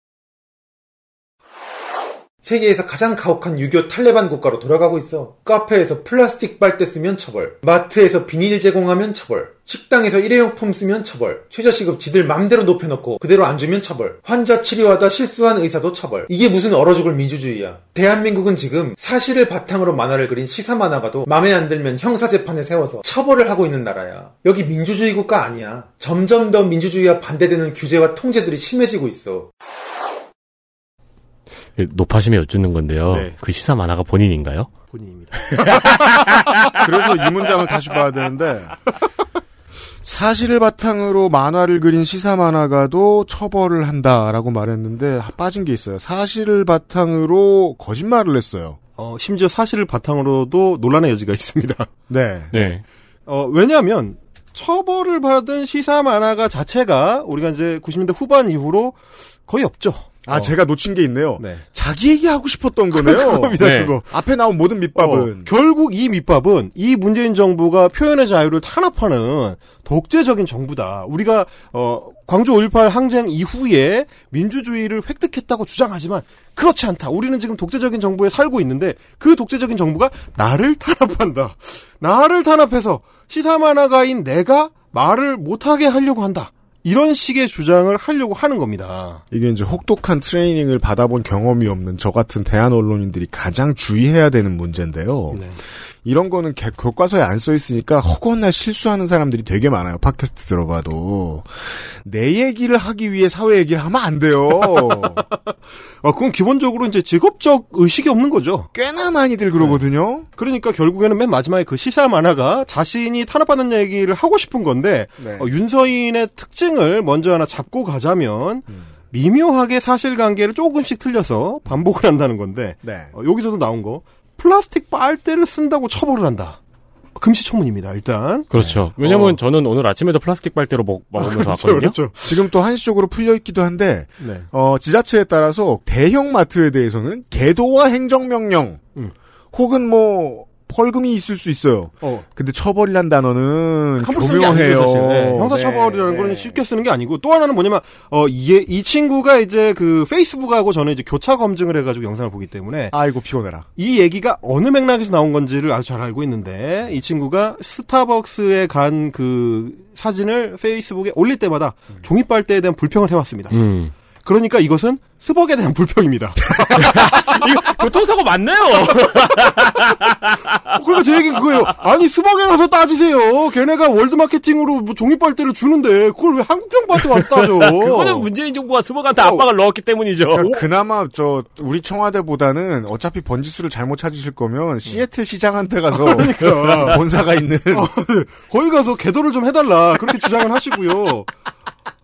세계에서 가장 가혹한 유교 탈레반 국가로 돌아가고 있어. 카페에서 플라스틱 빨대 쓰면 처벌. 마트에서 비닐 제공하면 처벌. 식당에서 일회용품 쓰면 처벌. 최저시급 지들 맘대로 높여놓고 그대로 안 주면 처벌. 환자 치료하다 실수한 의사도 처벌. 이게 무슨 얼어 죽을 민주주의야. 대한민국은 지금 사실을 바탕으로 만화를 그린 시사 만화가도 맘에 안 들면 형사 재판에 세워서 처벌을 하고 있는 나라야. 여기 민주주의 국가 아니야. 점점 더 민주주의와 반대되는 규제와 통제들이 심해지고 있어. 높아심에 여쭙는 건데요. 네. 그 시사 만화가 본인인가요? 본인입니다. 그래서 이 문장을 다시 봐야 되는데 사실을 바탕으로 만화를 그린 시사 만화가도 처벌을 한다라고 말했는데 빠진 게 있어요. 사실을 바탕으로 거짓말을 했어요. 어, 심지어 사실을 바탕으로도 논란의 여지가 있습니다. 네. 네. 어, 왜냐하면 처벌을 받은 시사 만화가 자체가 우리가 이제 90년대 후반 이후로 거의 없죠. 아, 어. 제가 놓친 게 있네요. 네. 자기 얘기하고 싶었던 거네요. 그겁니다, 네. 그거. 앞에 나온 모든 밑밥은 어, 결국 이 밑밥은 이 문재인 정부가 표현의 자유를 탄압하는 독재적인 정부다. 우리가 어 광주 5.18 항쟁 이후에 민주주의를 획득했다고 주장하지만 그렇지 않다. 우리는 지금 독재적인 정부에 살고 있는데 그 독재적인 정부가 나를 탄압한다. 나를 탄압해서 시사만화가인 내가 말을 못하게 하려고 한다. 이런 식의 주장을 하려고 하는 겁니다. 이게 이제 혹독한 트레이닝을 받아본 경험이 없는 저 같은 대한 언론인들이 가장 주의해야 되는 문제인데요. 네. 이런 거는 개- 교과서에 안 써 있으니까 허구날 실수하는 사람들이 되게 많아요. 팟캐스트 들어봐도 내 얘기를 하기 위해 사회 얘기를 하면 안 돼요. 어, 그건 기본적으로 이제 직업적 의식이 없는 거죠. 꽤나 많이들 그러거든요. 그러니까 결국에는 맨 마지막에 그 시사 만화가 자신이 탄압받는 얘기를 하고 싶은 건데 네. 어, 윤서인의 특징을 먼저 하나 잡고 가자면 미묘하게 사실관계를 조금씩 틀려서 반복을 한다는 건데 네. 어, 여기서도 나온 거 플라스틱 빨대를 쓴다고 처벌을 한다. 금시초문입니다. 일단 그렇죠. 왜냐면 어. 저는 오늘 아침에도 플라스틱 빨대로 먹, 먹으면서 그렇죠, 왔거든요. 그렇죠. 지금 또 한시적으로 풀려 있기도 한데 네. 어, 지자체에 따라서 대형 마트에 대해서는 계도와 행정명령 음. 혹은 뭐 벌금이 있을 수 있어요. 어. 근데 처벌이란 단어는 교묘해요. 아니죠. 네, 형사처벌이라는 네, 거는 네. 쉽게 쓰는 게 아니고 또 하나는 뭐냐면 어, 이, 이 친구가 이제 그 페이스북하고 저는 이제 교차 검증을 해가지고 영상을 보기 때문에 아이고 피곤해라. 이 얘기가 어느 맥락에서 나온 건지를 아주 잘 알고 있는데 이 친구가 스타벅스에 간 그 사진을 페이스북에 올릴 때마다 종이빨대에 대한 불평을 해왔습니다. 음. 그러니까 이것은 스벅에 대한 불평입니다. 교통사고 맞네요. 그러니까 제 얘기는 그거예요. 아니 스벅에 가서 따지세요. 걔네가 world 마케팅으로 뭐 종이빨대를 주는데 그걸 왜 한국 정부한테 와서 따져? 그거는 문재인 정부가 스벅한테 압박을 넣었기 때문이죠. 그러니까 그나마 저 우리 청와대보다는 어차피 번지수를 잘못 찾으실 거면 시애틀 시장한테 가서 그러니까. 본사가 있는 거기 가서 개도를 좀 해달라 그렇게 주장을 하시고요.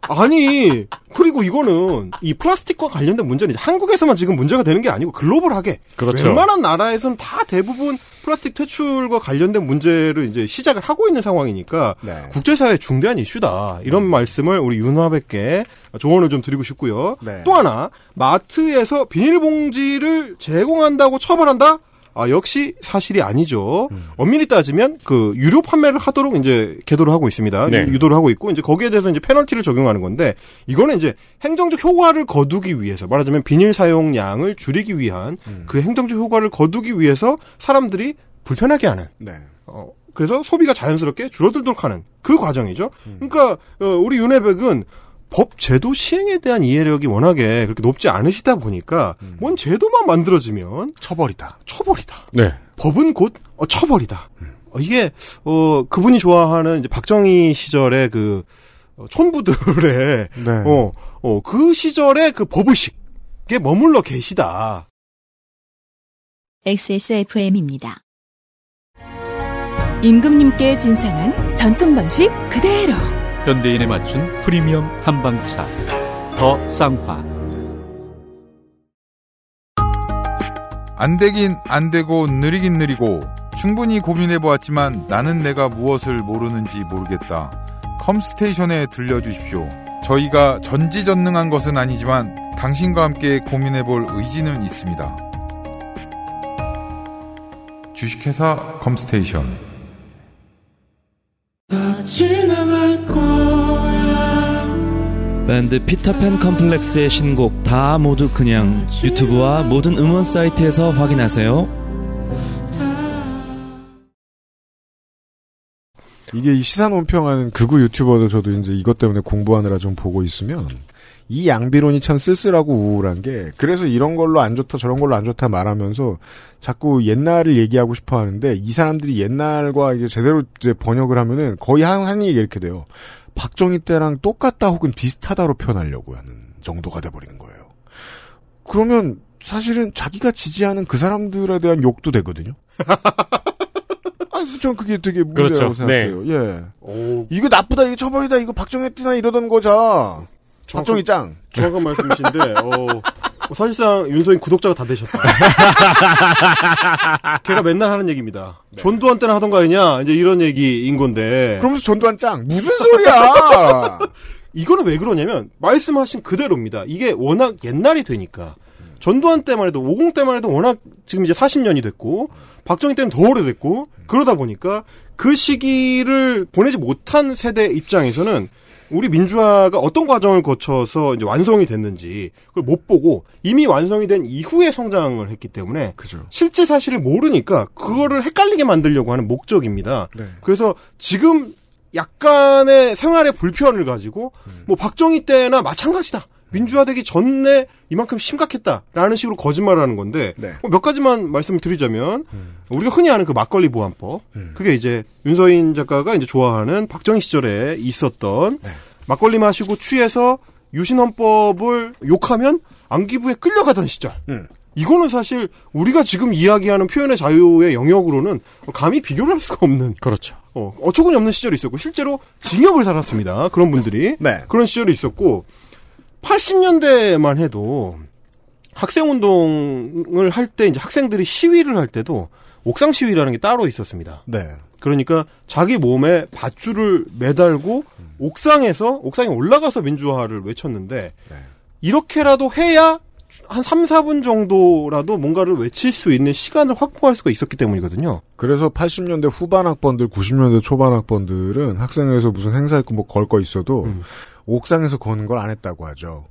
아니 그리고 이거는 이 플라스틱과 관련된 문제는 한국에서만 지금 문제가 되는 게 아니고 글로벌하게 그렇죠. 웬만한 나라에서는 다 대부분 플라스틱 퇴출과 관련된 문제를 이제 시작을 하고 있는 상황이니까 네. 국제사회 중대한 이슈다 이런 말씀을 우리 윤화백께 조언을 좀 드리고 싶고요. 네. 또 하나 마트에서 비닐봉지를 제공한다고 처벌한다? 아, 역시 사실이 아니죠. 음. 엄밀히 따지면 그 유료 판매를 하도록 이제 계도를 하고 있습니다. 네. 유도를 하고 있고 이제 거기에 대해서 이제 페널티를 적용하는 건데 이거는 이제 행정적 효과를 거두기 위해서 말하자면 비닐 사용량을 줄이기 위한 음. 그 행정적 효과를 거두기 위해서 사람들이 불편하게 하는 네. 어, 그래서 소비가 자연스럽게 줄어들도록 하는 그 과정이죠. 음. 그러니까 어, 우리 윤회백은 법 제도 시행에 대한 이해력이 워낙에 그렇게 높지 않으시다 보니까 음. 뭔 제도만 만들어지면 처벌이다. 처벌이다. 네. 법은 곧 어, 처벌이다. 어, 이게 어 그분이 좋아하는 이제 박정희 시절의 그 어, 촌부들의 네. 어, 어, 그 시절의 그 법의식에 머물러 계시다. XSFM입니다. 임금님께 진상한 전통 방식 그대로. 현대인에 맞춘 프리미엄 한방차 더 쌍화 안 되긴 안 되고 느리긴 느리고 충분히 고민해 보았지만 나는 내가 무엇을 모르는지 모르겠다. 컴스테이션에 들려주십시오. 저희가 전지전능한 것은 아니지만 당신과 함께 고민해 볼 의지는 있습니다. 주식회사 컴스테이션 밴드 피터팬 컴플렉스의 신곡 다 모두 그냥 유튜브와 모든 음원 사이트에서 확인하세요. 이게 이 시사 논평하는 극우 유튜버도 저도 이제 이것 때문에 공부하느라 좀 보고 있으면 이 양비론이 참 쓸쓸하고 우울한 게 그래서 이런 걸로 안 좋다 저런 걸로 안 좋다 말하면서 자꾸 옛날을 얘기하고 싶어 하는데 이 사람들이 옛날과 이게 제대로 이제 번역을 하면은 거의 한, 한 얘기 이렇게 돼요. 박정희 때랑 똑같다 혹은 비슷하다로 표현하려고 하는 정도가 돼버리는 거예요. 그러면 사실은 자기가 지지하는 그 사람들에 대한 욕도 되거든요. 아, 전 그게 되게 문제라고 그렇죠. 생각해요. 예. 이거 나쁘다, 이거 처벌이다, 이거 박정희 때나 이러던 거자. 박정희 짱. 정확한 말씀이신데, 어, 사실상 윤서인 구독자가 다 되셨다. 걔가 맨날 하는 얘기입니다. 전두환 때나 하던 거 아니냐? 이제 이런 얘기인 건데. 그러면서 전두환 짱. 무슨 소리야! 이거는 왜 그러냐면, 말씀하신 그대로입니다. 이게 워낙 옛날이 되니까. 전두환 때만 해도, 50 때만 해도 워낙 지금 이제 40년이 됐고, 박정희 때는 더 오래됐고, 그러다 보니까 그 시기를 보내지 못한 세대 입장에서는 우리 민주화가 어떤 과정을 거쳐서 이제 완성이 됐는지 그걸 못 보고 이미 완성이 된 이후에 성장을 했기 때문에 실제 사실을 모르니까 그거를 헷갈리게 만들려고 하는 목적입니다. 네. 그래서 지금 약간의 생활의 불편을 가지고 뭐 박정희 때나 마찬가지다. 민주화되기 전에 이만큼 심각했다라는 식으로 거짓말을 하는 건데 뭐몇 가지만 말씀을 드리자면 우리가 흔히 아는 그 막걸리 보안법. 그게 이제 윤서인 작가가 이제 좋아하는 박정희 시절에 있었던 막걸리 마시고 취해서 유신헌법을 욕하면 안기부에 끌려가던 시절. 이거는 사실 우리가 지금 이야기하는 표현의 자유의 영역으로는 감히 비교를 할 수가 없는 그렇죠. 어, 어처구니 없는 시절이 있었고 실제로 징역을 살았습니다. 그런 분들이. 그런 시절이 있었고 80년대만 해도 학생 운동을 할 때 이제 학생들이 시위를 할 때도 옥상 시위라는 게 따로 있었습니다. 네. 그러니까 자기 몸에 밧줄을 매달고 옥상에서 옥상에 올라가서 민주화를 외쳤는데 이렇게라도 해야 한 3, 4분 정도라도 뭔가를 외칠 수 있는 시간을 확보할 수가 있었기 때문이거든요. 그래서 80년대 후반 학번들, 90년대 초반 학번들은 학생회에서 무슨 행사 있고 뭐 걸 거 있어도 음. 옥상에서 거는 걸안 했다고 하죠.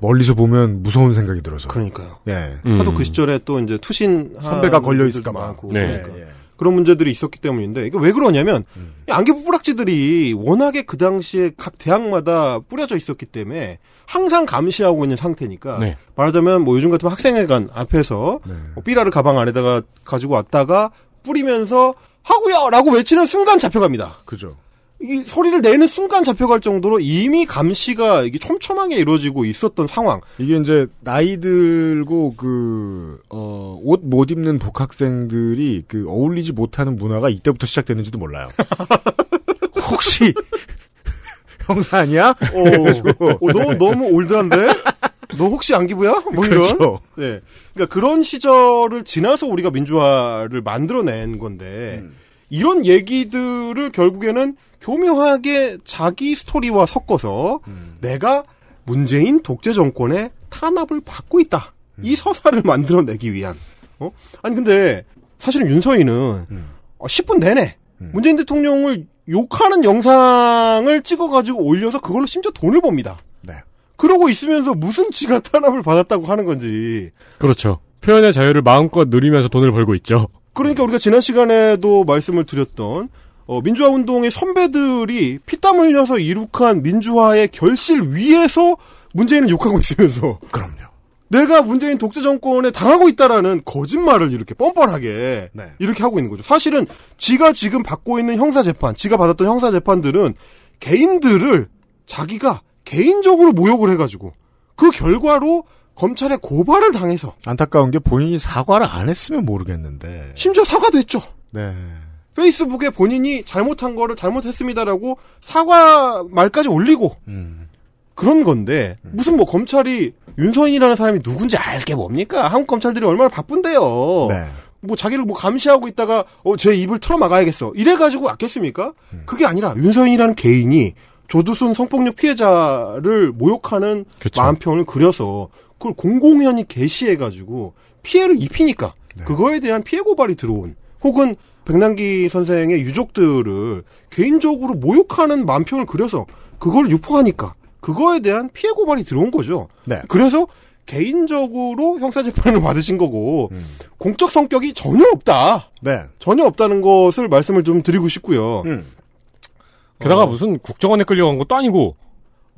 멀리서 보면 무서운 생각이 들어서. 그러니까요. 예. 하도 그 시절에 또 이제 투신 선배가 걸려 있을까 봐. 많고 네. 그러니까. 예, 예. 그런 문제들이 있었기 때문인데 이게 왜 그러냐면 이 안개부 뿌락지들이 워낙에 그 당시에 각 대학마다 뿌려져 있었기 때문에 항상 감시하고 있는 상태니까 네. 말하자면 뭐 요즘 같으면 학생회관 앞에서 뭐 삐라를 가방 안에다가 가지고 왔다가 뿌리면서 하고요라고 외치는 순간 잡혀갑니다. 그죠. 이 소리를 내는 순간 잡혀갈 정도로 이미 감시가 이게 촘촘하게 이루어지고 있었던 상황. 이게 이제 나이 들고 그, 어, 옷 못 입는 복학생들이 그 어울리지 못하는 문화가 이때부터 시작됐는지도 몰라요. 혹시 형사 아니야? 어, 어, 너 너무 올드한데? 너 혹시 안기부야? 뭐 이런. 그렇죠. 네. 그러니까 그런 시절을 지나서 우리가 민주화를 만들어낸 건데 음. 이런 얘기들을 결국에는 교묘하게 자기 스토리와 섞어서 음. 내가 문재인 독재 정권의 탄압을 받고 있다. 음. 이 서사를 만들어내기 위한. 어? 아니 근데 사실은 윤서인은 음. 어, 10분 내내 문재인 대통령을 욕하는 영상을 찍어가지고 올려서 그걸로 심지어 돈을 법니다. 네. 그러고 있으면서 무슨 지가 탄압을 받았다고 하는 건지. 그렇죠. 표현의 자유를 마음껏 누리면서 돈을 벌고 있죠. 그러니까 우리가 지난 시간에도 말씀을 드렸던 어, 민주화 운동의 선배들이 피땀 흘려서 이룩한 민주화의 결실 위에서 문재인을 욕하고 있으면서 그럼요. 내가 문재인 독재 정권에 당하고 있다라는 거짓말을 이렇게 뻔뻔하게 네. 이렇게 하고 있는 거죠. 사실은 지가 지금 받고 있는 형사 재판, 지가 받았던 형사 재판들은 개인들을 자기가 개인적으로 모욕을 해가지고 그 결과로 검찰에 고발을 당해서 안타까운 게 본인이 사과를 안 했으면 모르겠는데. 심지어 사과도 했죠. 네. 페이스북에 본인이 잘못한 거를 잘못했습니다라고 사과 말까지 올리고 음. 그런 건데 무슨 뭐 검찰이 윤선이라는 사람이 누군지 알게 뭡니까? 한국 검찰들이 얼마나 바쁜데요. 네. 뭐 자기를 뭐 감시하고 있다가 어 제 입을 틀어 막아야겠어. 이래 가지고 왔겠습니까? 그게 아니라 윤서인이라는 개인이 조두순 성폭력 피해자를 모욕하는 그쵸. 마음평을 그려서 그걸 공공연히 게시해 가지고 피해를 입히니까 그거에 대한 피해 고발이 들어온 혹은 백남기 선생의 유족들을 개인적으로 모욕하는 만평을 그려서 그걸 유포하니까 그거에 대한 피해 고발이 들어온 거죠. 네. 그래서 개인적으로 형사재판을 받으신 거고 공적 성격이 전혀 없다. 네. 전혀 없다는 것을 말씀을 좀 드리고 싶고요. 게다가 어. 무슨 국정원에 끌려간 것도 아니고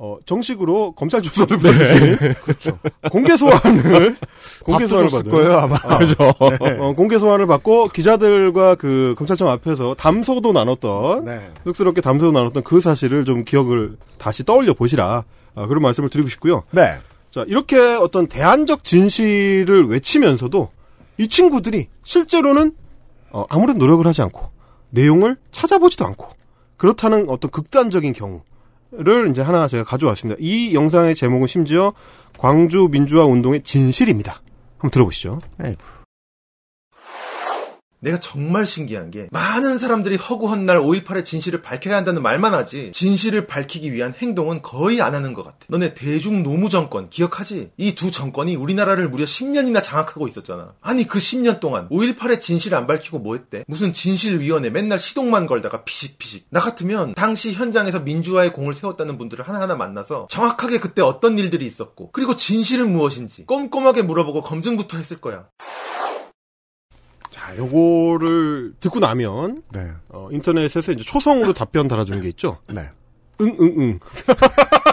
어, 정식으로 검찰 조사를 받으신 그렇죠. 공개 소환을 공개 소환을 받은 거예요, 아마. 그죠. 어, 공개 소환을 받고 기자들과 그 검찰청 앞에서 담소도 나눴던 네. 쑥스럽게 담소도 나눴던 그 사실을 좀 기억을 다시 떠올려 보시라 아, 그런 말씀을 드리고 싶고요. 네. 자 이렇게 어떤 대안적 진실을 외치면서도 이 친구들이 실제로는 어, 아무런 노력을 하지 않고 내용을 찾아보지도 않고 그렇다는 어떤 극단적인 경우 를 이제 하나 제가 가져왔습니다. 이 영상의 제목은 심지어 광주 민주화 운동의 진실입니다. 한번 들어보시죠. 내가 정말 신기한 게 많은 사람들이 허구한 날 5.18의 진실을 밝혀야 한다는 말만 하지 진실을 밝히기 위한 행동은 거의 안 하는 것 같아. 너네 대중 노무 정권 기억하지? 이 두 정권이 우리나라를 무려 10년이나 장악하고 있었잖아. 아니 그 10년 동안 5.18의 진실을 안 밝히고 뭐 했대? 무슨 진실위원회 맨날 시동만 걸다가 피식피식. 나 같으면 당시 현장에서 민주화의 공을 세웠다는 분들을 하나하나 만나서 정확하게 그때 어떤 일들이 있었고 그리고 진실은 무엇인지 꼼꼼하게 물어보고 검증부터 했을 거야. 자, 요거를 듣고 나면 네. 어, 인터넷에서 이제 초성으로 답변 달아주는 게 있죠. 네. 응, 응, 응.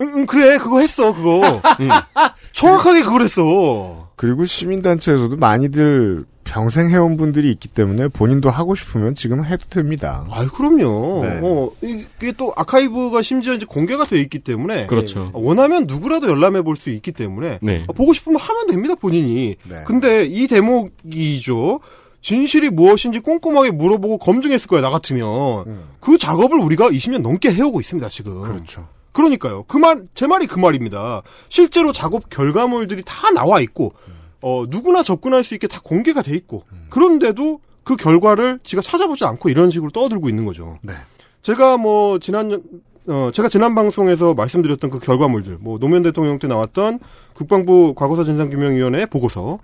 응, 응, 그래, 그거 했어, 그거. 정확하게 그걸 했어. 그리고 시민단체에서도 많이들 평생 해온 분들이 있기 때문에 본인도 하고 싶으면 지금 해도 됩니다. 아유, 그럼요. 네. 어, 이게 또 아카이브가 심지어 이제 공개가 돼 있기 때문에. 그렇죠. 어, 원하면 누구라도 열람해 볼 수 있기 때문에. 네. 어, 보고 싶으면 하면 됩니다, 본인이. 네. 근데 이 대목이죠. 진실이 무엇인지 꼼꼼하게 물어보고 검증했을 거야, 나 같으면. 그 작업을 우리가 20년 넘게 해오고 있습니다, 지금. 그렇죠. 그러니까요. 그 말, 제 말이 그 말입니다. 실제로 작업 결과물들이 다 나와 있고, 어, 누구나 접근할 수 있게 다 공개가 돼 있고, 그런데도 그 결과를 지가 찾아보지 않고 이런 식으로 떠들고 있는 거죠. 네. 제가 뭐, 지난, 어, 제가 지난 방송에서 말씀드렸던 그 결과물들, 뭐, 노무현 대통령 때 나왔던 국방부 과거사 진상규명위원회 보고서,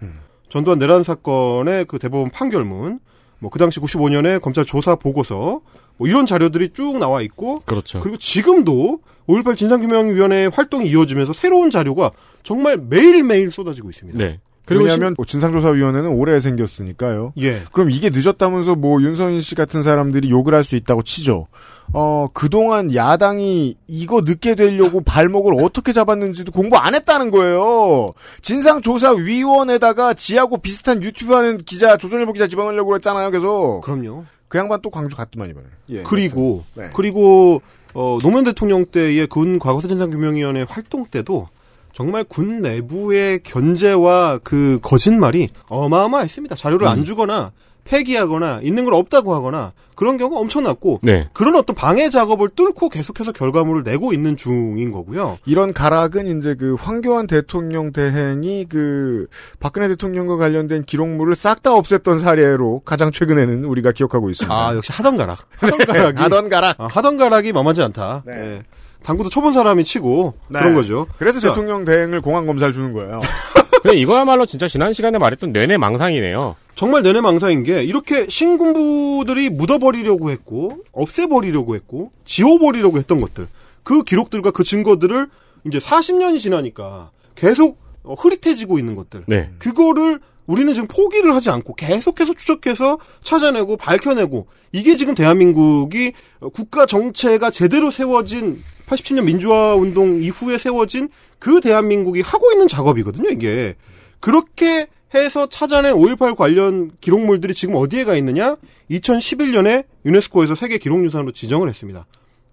전두환 내란 사건의 그 대법원 판결문, 뭐, 그 당시 95년에 검찰 조사 보고서, 뭐, 이런 자료들이 쭉 나와 있고, 그렇죠. 그리고 지금도 5.18 진상규명위원회 활동이 이어지면서 새로운 자료가 정말 매일매일 쏟아지고 있습니다. 네. 그리고 왜냐하면 진상조사위원회는 올해 생겼으니까요. 예. 그럼 이게 늦었다면서 뭐 윤서인 씨 같은 사람들이 욕을 할 수 있다고 치죠. 어, 그동안 야당이 이거 늦게 되려고 발목을 어떻게 잡았는지도 공부 안 했다는 거예요. 진상조사위원회다가 지하고 비슷한 유튜브 하는 기자, 조선일보 기자 집어넣으려고 했잖아요, 계속. 그럼요. 그 양반 또 광주 갔더만, 이번에. 예, 그리고, 네. 그리고, 어, 노무현 대통령 때의 군 과거사 진상 규명위원회 활동 때도 정말 군 내부의 견제와 그 거짓말이 어마어마했습니다. 자료를 안 주거나 폐기하거나 있는 걸 없다고 하거나 그런 경우가 엄청났고 네. 그런 어떤 방해 작업을 뚫고 계속해서 결과물을 내고 있는 중인 거고요. 이런 가락은 이제 그 황교안 대통령 대행이 그 박근혜 대통령과 관련된 기록물을 싹 다 없앴던 사례로 가장 최근에는 우리가 기억하고 있습니다. 아 역시 하던 가락. 하던 가락이 하던 가락. 아, 하던 가락이 만만치 않다. 네. 예. 당구도 쳐본 사람이 치고 네. 그런 거죠. 그래서 자, 대통령 대행을 공안 검사를 주는 거예요. 근데 이거야말로 진짜 지난 시간에 말했던 내내 망상이네요. 정말 내내 망상인 게 이렇게 신군부들이 묻어버리려고 했고 없애버리려고 했고 지워버리려고 했던 것들 그 기록들과 그 증거들을 이제 40년이 지나니까 계속 어, 흐릿해지고 있는 것들 네. 그거를 우리는 지금 포기를 하지 않고 계속해서 추적해서 찾아내고 밝혀내고 이게 지금 대한민국이 어, 국가 정체가 제대로 세워진 87년 민주화 운동 이후에 세워진 그 대한민국이 하고 있는 작업이거든요, 이게. 그렇게 해서 찾아낸 5.18 관련 기록물들이 지금 어디에 가 있느냐? 2011년에 유네스코에서 세계 기록유산으로 지정을 했습니다.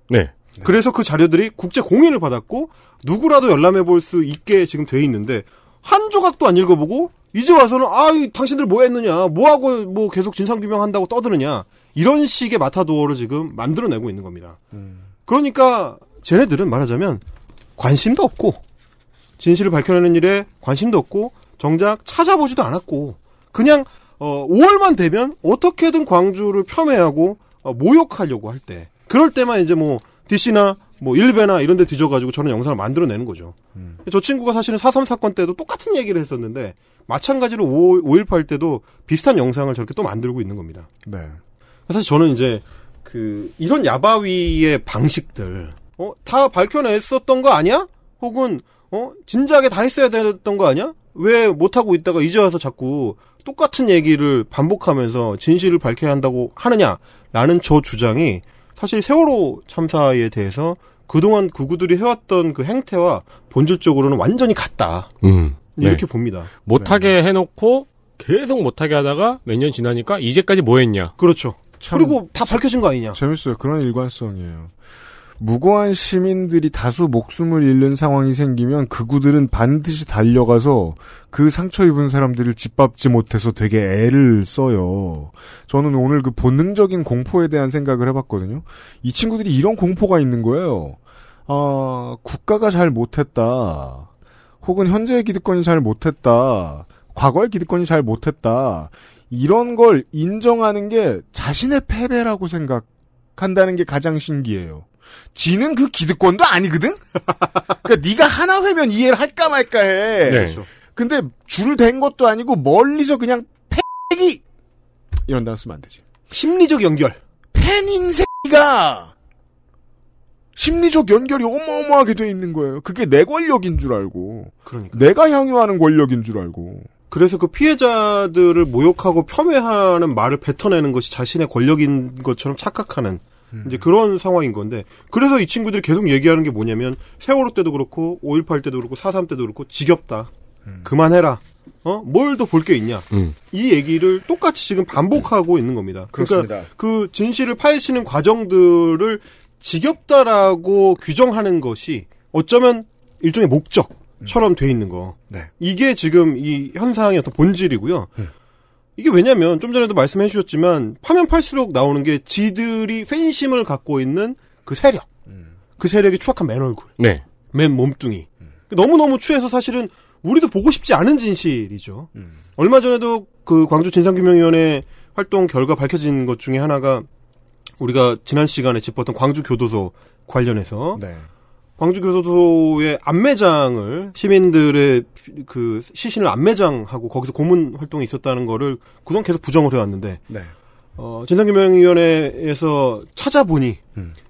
네. 그래서 그 자료들이 국제 공인을 받았고 누구라도 열람해 볼 수 있게 지금 돼 있는데 한 조각도 안 읽어보고 이제 와서는 아, 이 당신들 뭐 했느냐? 뭐 하고 뭐 계속 진상 규명한다고 떠드느냐? 이런 식의 마타도어를 지금 만들어내고 있는 겁니다. 그러니까 쟤네들은 말하자면 관심도 없고 진실을 밝혀내는 일에 관심도 없고 정작 찾아보지도 않았고 그냥 어 5월만 되면 어떻게든 광주를 폄훼하고 어, 모욕하려고 할 때 그럴 때만 이제 뭐 DC나 뭐 일베나 이런 데 뒤져가지고 저는 영상을 만들어내는 거죠. 저 친구가 사실은 4.3 사건 때도 똑같은 얘기를 했었는데 마찬가지로 5, 5.18 때도 비슷한 영상을 저렇게 또 만들고 있는 겁니다. 네. 사실 저는 이제 그 이런 야바위의 방식들 어, 다 밝혀냈었던 거 아니야? 혹은 어, 진작에 다 했어야 됐던 거 아니야? 왜 못하고 있다가 이제 와서 자꾸 똑같은 얘기를 반복하면서 진실을 밝혀야 한다고 하느냐라는 저 주장이 사실 세월호 참사에 대해서 그동안 구구들이 해왔던 그 행태와 본질적으로는 완전히 같다. 음. 이렇게 네. 봅니다. 못하게 해놓고 계속 못하게 하다가 몇 년 지나니까 이제까지 뭐 했냐. 그렇죠. 참 그리고 다 밝혀진 거 아니냐. 재밌어요. 그런 일관성이에요. 무고한 시민들이 다수 목숨을 잃는 상황이 생기면 극우들은 반드시 달려가서 그 상처 입은 사람들을 짓밟지 못해서 되게 애를 써요. 저는 오늘 그 본능적인 공포에 대한 생각을 해봤거든요. 이 친구들이 이런 공포가 있는 거예요. 아, 국가가 잘 못했다. 혹은 현재의 기득권이 잘 못했다. 과거의 기득권이 잘 못했다. 이런 걸 인정하는 게 자신의 패배라고 생각한다는 게 가장 신기해요. 지는 그 기득권도 아니거든? 그러니까 네가 하나 회면 이해를 할까 말까 해. 네. 근데 줄댄 것도 아니고 멀리서 그냥 패기 이런 단어 쓰면 안 되지. 심리적 연결. 팬인 새끼가 심리적 연결이 어마어마하게 돼 있는 거예요. 그게 내 권력인 줄 알고. 그러니까. 내가 향유하는 권력인 줄 알고. 그래서 그 피해자들을 모욕하고 폄훼하는 말을 뱉어내는 것이 자신의 권력인 것처럼 착각하는 이제 그런 상황인 건데 그래서 이 친구들이 계속 얘기하는 게 뭐냐면 세월호 때도 그렇고 5.18 때도 그렇고 4.3 때도 그렇고 지겹다. 그만해라. 어? 뭘 더 볼 게 있냐. 음. 이 얘기를 똑같이 지금 반복하고 있는 겁니다. 그러니까 그렇습니다. 그 진실을 파헤치는 과정들을 지겹다라고 규정하는 것이 어쩌면 일종의 목적처럼 돼 있는 거. 네. 이게 지금 이 현상의 어떤 본질이고요. 이게 왜냐면 좀 전에도 말씀해 주셨지만 파면 팔수록 나오는 게 지들이 팬심을 갖고 있는 그 세력. 그 세력이 추악한 맨 얼굴, 네. 맨 몸뚱이. 너무너무 추해서 사실은 우리도 보고 싶지 않은 진실이죠. 얼마 전에도 그 광주 진상규명위원회 활동 결과 밝혀진 것 중에 하나가 우리가 지난 시간에 짚었던 광주 교도소 관련해서 네. 광주 교도소의 안매장을 시민들의 그 시신을 안매장하고 거기서 고문 활동이 있었다는 거를 그동안 계속 부정을 해왔는데 네. 어, 진상규명위원회에서 찾아보니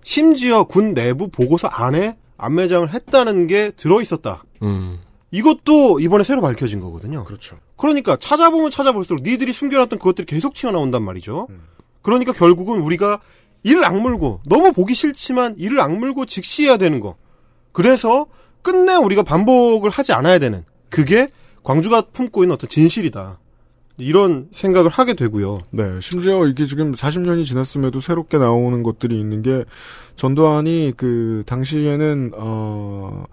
심지어 군 내부 보고서 안에 안매장을 했다는 게 들어 있었다. 음. 이것도 이번에 새로 밝혀진 거거든요. 그렇죠. 그러니까 찾아보면 찾아볼수록 니들이 숨겨놨던 그것들이 계속 튀어나온단 말이죠. 그러니까 결국은 우리가 이를 악물고 너무 보기 싫지만 이를 악물고 직시해야 되는 거. 그래서 끝내 우리가 반복을 하지 않아야 되는 그게 광주가 품고 있는 어떤 진실이다. 이런 생각을 하게 되고요. 네, 심지어 이게 지금 40년이 지났음에도 새롭게 나오는 것들이 있는 게 전두환이 그 당시에는 어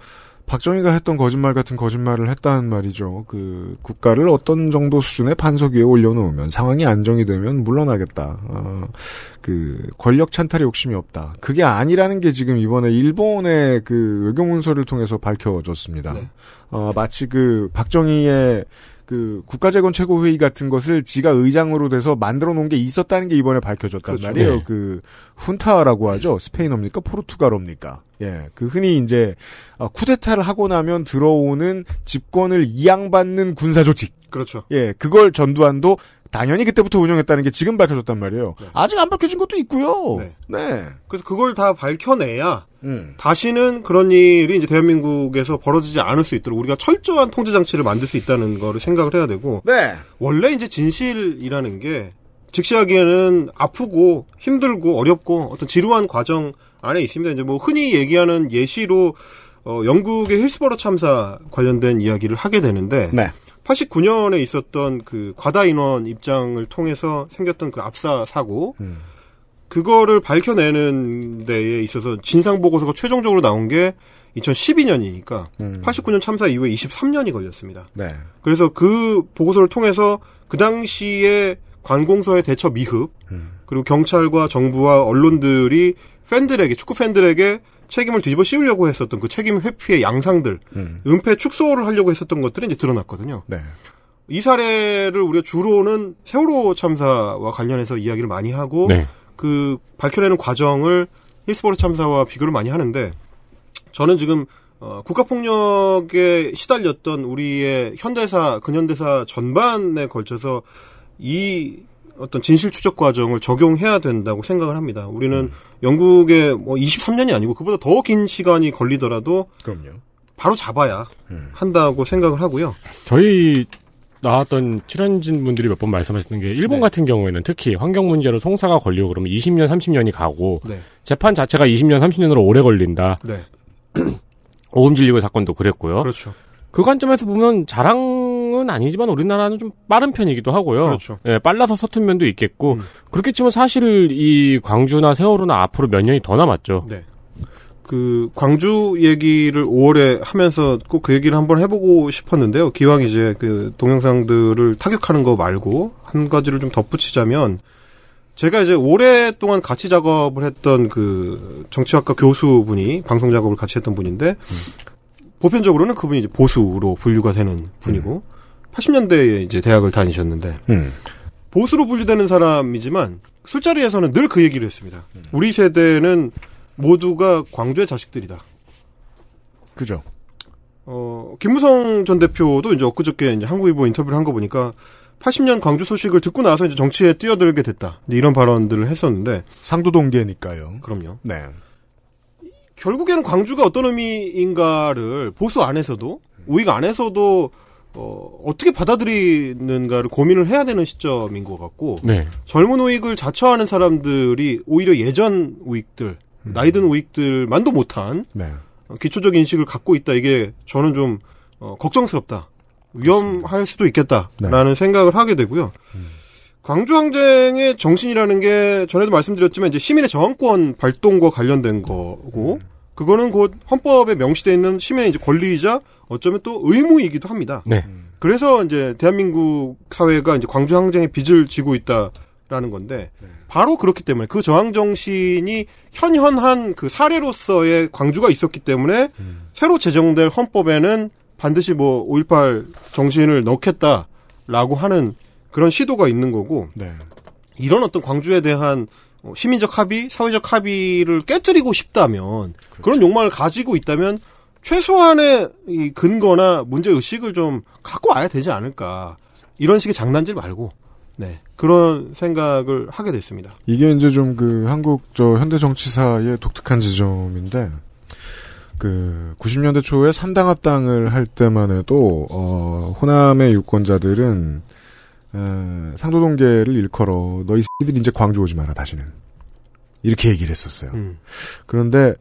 박정희가 했던 거짓말 같은 거짓말을 했다는 말이죠. 그 국가를 어떤 정도 수준의 판석 위에 올려놓으면 상황이 안정이 되면 물러나겠다. 어, 그 권력 찬탈의 욕심이 없다. 그게 아니라는 게 지금 이번에 일본의 그 외교 문서를 통해서 밝혀졌습니다. 어, 마치 그 박정희의 그 국가재건 최고회의 같은 것을 지가 의장으로 돼서 만들어 놓은 게 있었다는 게 이번에 밝혀졌단 그렇죠. 말이에요. 네. 그 훈타라고 하죠. 스페인어입니까? 포르투갈어입니까? 예. 그 흔히 이제 어, 쿠데타를 하고 나면 들어오는 집권을 이양받는 군사 조직. 그렇죠. 예. 그걸 전두환도 당연히 그때부터 운영했다는 게 지금 밝혀졌단 말이에요. 아직 안 밝혀진 것도 있고요. 네. 네. 그래서 그걸 다 밝혀내야 음. 다시는 그런 일이 이제 대한민국에서 벌어지지 않을 수 있도록 우리가 철저한 통제 장치를 만들 수 있다는 거를 생각을 해야 되고 네. 원래 이제 진실이라는 게 직시하기에는 아프고 힘들고 어렵고 어떤 지루한 과정 안에 있습니다. 이제 뭐 흔히 얘기하는 예시로 어, 영국의 힐스버러 참사 관련된 이야기를 하게 되는데 네. 89년에 있었던 그 과다 인원 입장을 통해서 생겼던 그 압사 사고 그거를 밝혀내는 데에 있어서 진상 보고서가 최종적으로 나온 게 2012년이니까 89년 참사 이후에 23년이 걸렸습니다. 네. 그래서 그 보고서를 통해서 그 당시에 관공서의 대처 미흡 그리고 경찰과 정부와 언론들이 팬들에게 축구 팬들에게 책임을 뒤집어 씌우려고 했었던 그 책임 회피의 양상들, 음. 은폐 축소를 하려고 했었던 것들이 이제 드러났거든요. 네. 이 사례를 우리가 주로는 세월호 참사와 관련해서 이야기를 많이 하고 네. 그 밝혀내는 과정을 힐스버로 참사와 비교를 많이 하는데 저는 지금 어, 국가폭력에 시달렸던 우리의 현대사 근현대사 전반에 걸쳐서 이 어떤 진실 추적 과정을 적용해야 된다고 생각을 합니다. 우리는 영국의 뭐 23년이 아니고 그보다 더 긴 시간이 걸리더라도 그럼요. 바로 잡아야 한다고 생각을 하고요. 저희 나왔던 출연진 분들이 몇 번 말씀하셨던 게 일본 네. 같은 경우에는 특히 환경 문제로 송사가 걸리고 그러면 20년, 30년이 가고 네. 재판 자체가 20년, 30년으로 오래 걸린다. 네. 오음진리고 사건도 그랬고요. 그렇죠. 그 관점에서 보면 자랑 은 아니지만 우리나라는 좀 빠른 편이기도 하고요. 그렇죠. 예, 빨라서 서툰 면도 있겠고 음. 그렇게 치면 사실 이 광주나 세월호나 앞으로 몇 년이 더 남았죠. 네. 그 광주 얘기를 5월에 하면서 꼭 그 얘기를 한번 해보고 싶었는데요. 기왕 이제 그 동영상들을 타격하는 거 말고 한 가지를 좀 덧붙이자면 제가 이제 오랫동안 같이 작업을 했던 그 정치학과 교수분이 방송 작업을 같이 했던 분인데 보편적으로는 그분이 이제 보수로 분류가 되는 분이고 80년대에 이제 대학을 다니셨는데 음. 보수로 분류되는 사람이지만 술자리에서는 늘 그 얘기를 했습니다. 우리 세대는 모두가 광주의 자식들이다. 그죠. 어, 김무성 전 대표도 이제 엊그저께 이제 한국일보 인터뷰를 한 거 보니까 80년 광주 소식을 듣고 나서 이제 정치에 뛰어들게 됐다. 이런 발언들을 했었는데. 상도동계니까요. 그럼요. 네. 결국에는 광주가 어떤 의미인가를 보수 안에서도, 우익 안에서도, 어, 어떻게 받아들이는가를 고민을 해야 되는 시점인 것 같고. 네. 젊은 우익을 자처하는 사람들이 오히려 예전 우익들, 나이든 우익들만도 못한 네. 어, 기초적 인식을 갖고 있다. 이게 저는 좀 어, 걱정스럽다. 위험할 수도 있겠다라는 생각을 하게 되고요. 광주 항쟁의 정신이라는 게 전에도 말씀드렸지만 이제 시민의 저항권 발동과 관련된 거고 그거는 곧 헌법에 명시되어 있는 시민의 이제 권리이자 어쩌면 또 의무이기도 합니다. 네. 그래서 이제 대한민국 사회가 이제 광주 항쟁의 빚을 지고 있다라는 건데 바로 그렇기 때문에 그 저항 정신이 현현한 그 사례로서의 광주가 있었기 때문에 새로 제정될 헌법에는 반드시 뭐 5.18 정신을 넣겠다라고 하는 그런 시도가 있는 거고 네. 이런 어떤 광주에 대한 어, 시민적 합의, 사회적 합의를 깨뜨리고 싶다면 그런 욕망을 가지고 있다면 최소한의 이 근거나 문제 의식을 좀 갖고 와야 되지 않을까. 이런 식의 장난질 말고. 네. 그런 생각을 하게 됐습니다. 이게 이제 좀 그 한국 저 현대 정치사의 독특한 지점인데 그 90년대 초에 3당 합당을 할 때만 해도 어 호남의 유권자들은 에, 상도동계를 일컬어 너희 새끼들이 이제 광주 오지 마라 다시는 이렇게 얘기를 했었어요. 음. 그런데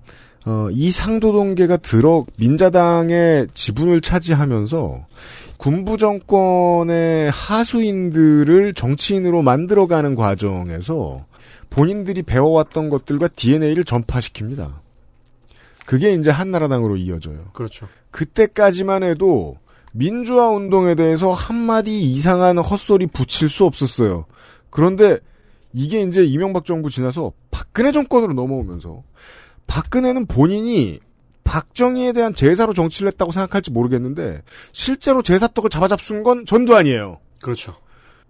어, 이 상도동계가 들어 민자당의 지분을 차지하면서 군부 정권의 하수인들을 정치인으로 만들어가는 과정에서 본인들이 배워왔던 것들과 DNA를 전파시킵니다. 그게 이제 한나라당으로 이어져요. 그렇죠. 그때까지만 해도 민주화 운동에 대해서 한마디 이상한 헛소리 붙일 수 없었어요. 그런데 이게 이제 이명박 정부 지나서 박근혜 정권으로 넘어오면서 박근혜는 본인이 박정희에 대한 제사로 정치를 했다고 생각할지 모르겠는데 실제로 제사떡을 잡아잡순 건 전도 아니에요. 그렇죠.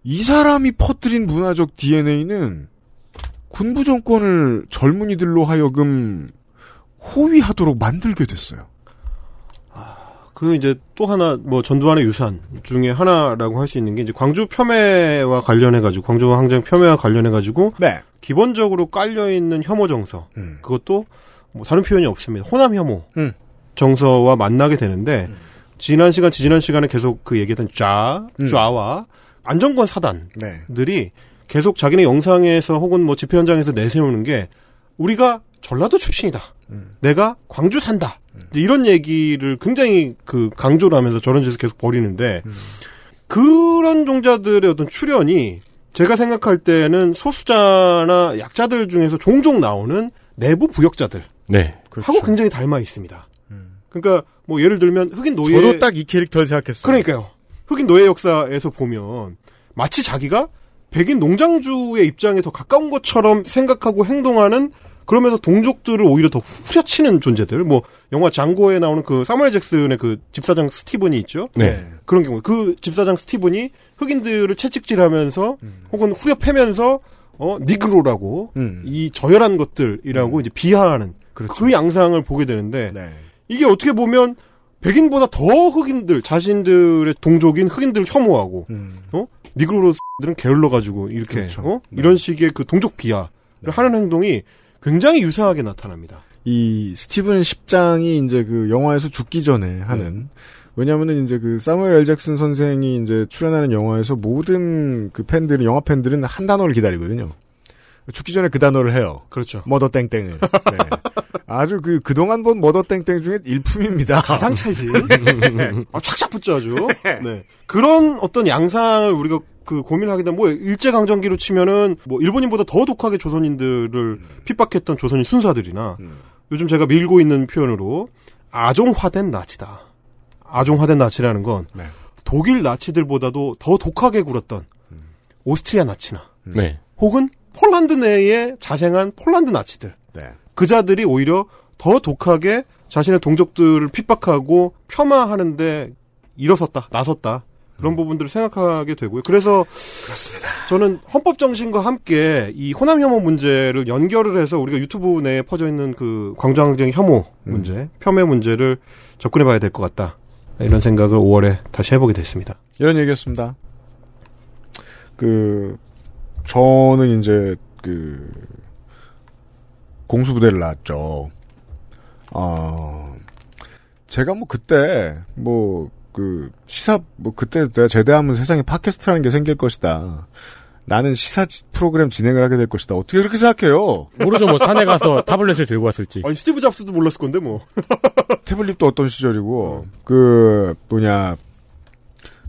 이 사람이 퍼뜨린 문화적 DNA는 군부 정권을 젊은이들로 하여금 호위하도록 만들게 됐어요. 그리고 이제 또 하나 뭐 전두환의 유산 중에 하나라고 할 수 있는 게 이제 광주 폄훼와 관련해 가지고 광주 항쟁 폄훼와 관련해 가지고 네. 기본적으로 깔려 있는 혐오 정서 음. 그것도 뭐 다른 표현이 없습니다. 호남 혐오 음. 정서와 만나게 되는데 지난 시간 지지난 시간에 계속 그 얘기했던 좌 음. 좌와 안정권 사단들이 네. 계속 자기네 영상에서 혹은 뭐 집회 현장에서 내세우는 게 우리가 전라도 출신이다. 음. 내가 광주 산다. 이제 이런 얘기를 굉장히 그 강조를 하면서 저런 짓을 계속 벌이는데 음. 그런 종자들의 어떤 출현이 제가 생각할 때는 소수자나 약자들 중에서 종종 나오는 내부 부역자들 네. 하고 굉장히 닮아 있습니다. 그러니까 뭐 예를 들면 흑인 노예 그렇죠. 저도 딱 이 캐릭터를 생각했어요. 그러니까요. 흑인 노예 역사에서 보면 마치 자기가 백인 농장주의 입장에 더 가까운 것처럼 생각하고 행동하는 그러면서 동족들을 오히려 더 후려치는 존재들. 뭐 영화 장고에 나오는 그 사무엘 잭슨의 그 집사장 스티븐이 있죠. 네. 그런 경우 그 집사장 스티븐이 흑인들을 채찍질하면서 혹은 후려 패면서 어 니그로라고 음. 이 저열한 것들이라고 이제 비하하는 그 양상을 보게 되는데 네. 이게 어떻게 보면 백인보다 더 흑인들 자신들의 동족인 흑인들 을 혐오하고 어 니그로들은 게을러 가지고 이렇게 그렇죠. 어 이런 식의 그 동족 비하를 하는 행동이 굉장히 유사하게 나타납니다. 이 스티븐 십장이 이제 그 영화에서 죽기 전에 하는 왜냐하면은 이제 그 사무엘 엘 잭슨 선생이 이제 출연하는 영화에서 모든 그 팬들은 영화 팬들은 한 단어를 기다리거든요. 죽기 전에 그 단어를 해요. 그렇죠. 머더 땡땡을. 네. 아주 그 그동안 본 머더 땡땡 중에 일품입니다. 가장 찰지. 아, 착착 붙죠 아주. 네. 그런 어떤 양상을 우리가 그 고민하게 되면 뭐 일제 강점기로 치면은 뭐 일본인보다 더 독하게 조선인들을 핍박했던 조선인 순사들이나 요즘 제가 밀고 있는 표현으로 아종화된 나치다. 아종화된 나치라는 건 독일 나치들보다도 더 독하게 굴었던 오스트리아 나치나 네. 혹은 폴란드 내에 자생한 폴란드 나치들 네. 그자들이 오히려 더 독하게 자신의 동족들을 핍박하고 폄하하는데 일어섰다, 나섰다. 그런 부분들을 생각하게 되고요. 그래서 저는 헌법 정신과 함께 이 호남 혐오 문제를 연결을 해서 우리가 유튜브 내에 퍼져 있는 그 광장적 혐오 문제, 폄훼 문제를 접근해 봐야 될 것 같다. 이런 생각을 5월에 다시 해보게 됐습니다. 이런 얘기였습니다. 그 저는 이제 그 공수부대를 나왔죠. 어 제가 뭐 그때 뭐 그 시사 뭐 그때 내가 제대하면 세상에 팟캐스트라는 게 생길 것이다. 나는 시사 지- 프로그램 진행을 하게 될 것이다. 어떻게 그렇게 생각해요? 모르죠. 뭐 산에 가서 타블렛을 들고 왔을지. 아니 스티브 잡스도 몰랐을 건데 뭐. 태블릿도 어떤 시절이고 그 뭐냐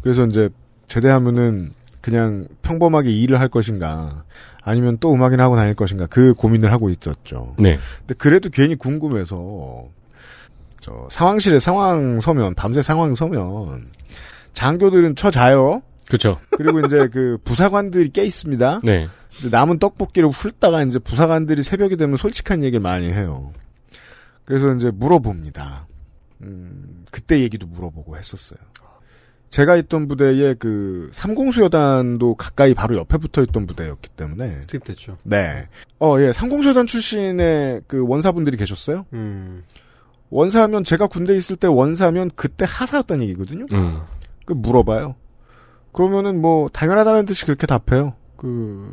그래서 이제 제대하면은 그냥 평범하게 일을 할 것인가 아니면 또 음악이나 하고 다닐 것인가 그 고민을 하고 있었죠. 네. 근데 그래도 괜히 궁금해서 저 상황실에 상황 서면 밤새 상황 서면 장교들은 쳐 자요. 그렇죠. 그리고 이제 그 부사관들이 깨 있습니다. 네. 이제 남은 떡볶이를 훑다가 이제 부사관들이 새벽이 되면 솔직한 얘기를 많이 해요. 그래서 이제 물어봅니다. 음, 그때 얘기도 물어보고 했었어요. 제가 있던 부대에 그 삼공수여단도 가까이 바로 옆에 붙어 있던 부대였기 때문에 투입됐죠. 네. 어, 예. 삼공수여단 출신의 그 원사분들이 계셨어요. 음. 원사하면 제가 군대 에 있을 때 원사면 그때 하사였다는 얘기거든요. 음. 그 물어봐요. 그러면은 뭐 당연하다는 듯이 그렇게 답해요. 그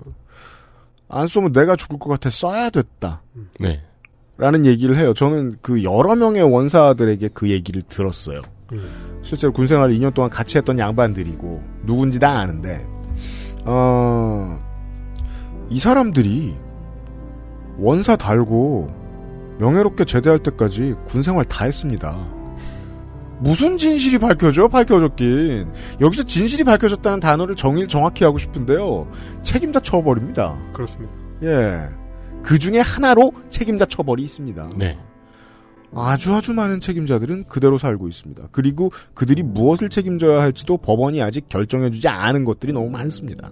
안 쏘면 내가 죽을 것 같아 쏴야 됐다. 네. 라는 얘기를 해요. 저는 그 여러 명의 원사들에게 그 얘기를 들었어요. 실제로 군 생활 2년 동안 같이 했던 양반들이고 누군지 다 아는데 어, 이 사람들이 원사 달고 명예롭게 제대할 때까지 군 생활 다 했습니다. 무슨 진실이 밝혀져? 밝혀졌긴. 여기서 진실이 밝혀졌다는 단어를 정의를 정확히 하고 싶은데요. 책임자 처벌입니다. 그렇습니다. 예. 그 중에 하나로 책임자 처벌이 있습니다. 네. 아주 아주 많은 책임자들은 그대로 살고 있습니다. 그리고 그들이 무엇을 책임져야 할지도 법원이 아직 결정해주지 않은 것들이 너무 많습니다.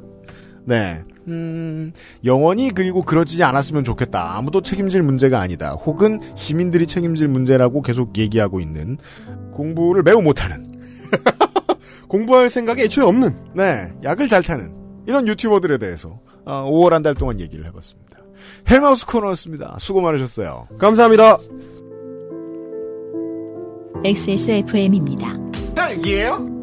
네. 음, 영원히 그리고 그러지 않았으면 좋겠다. 아무도 책임질 문제가 아니다. 혹은 시민들이 책임질 문제라고 계속 얘기하고 있는 공부를 매우 못하는. 공부할 생각이 애초에 없는. 네. 약을 잘 타는. 이런 유튜버들에 대해서 어, 5월 한 달 동안 얘기를 해봤습니다. 헬마우스 코너였습니다. 수고 많으셨어요. 감사합니다. XSFM입니다. 딸기예요?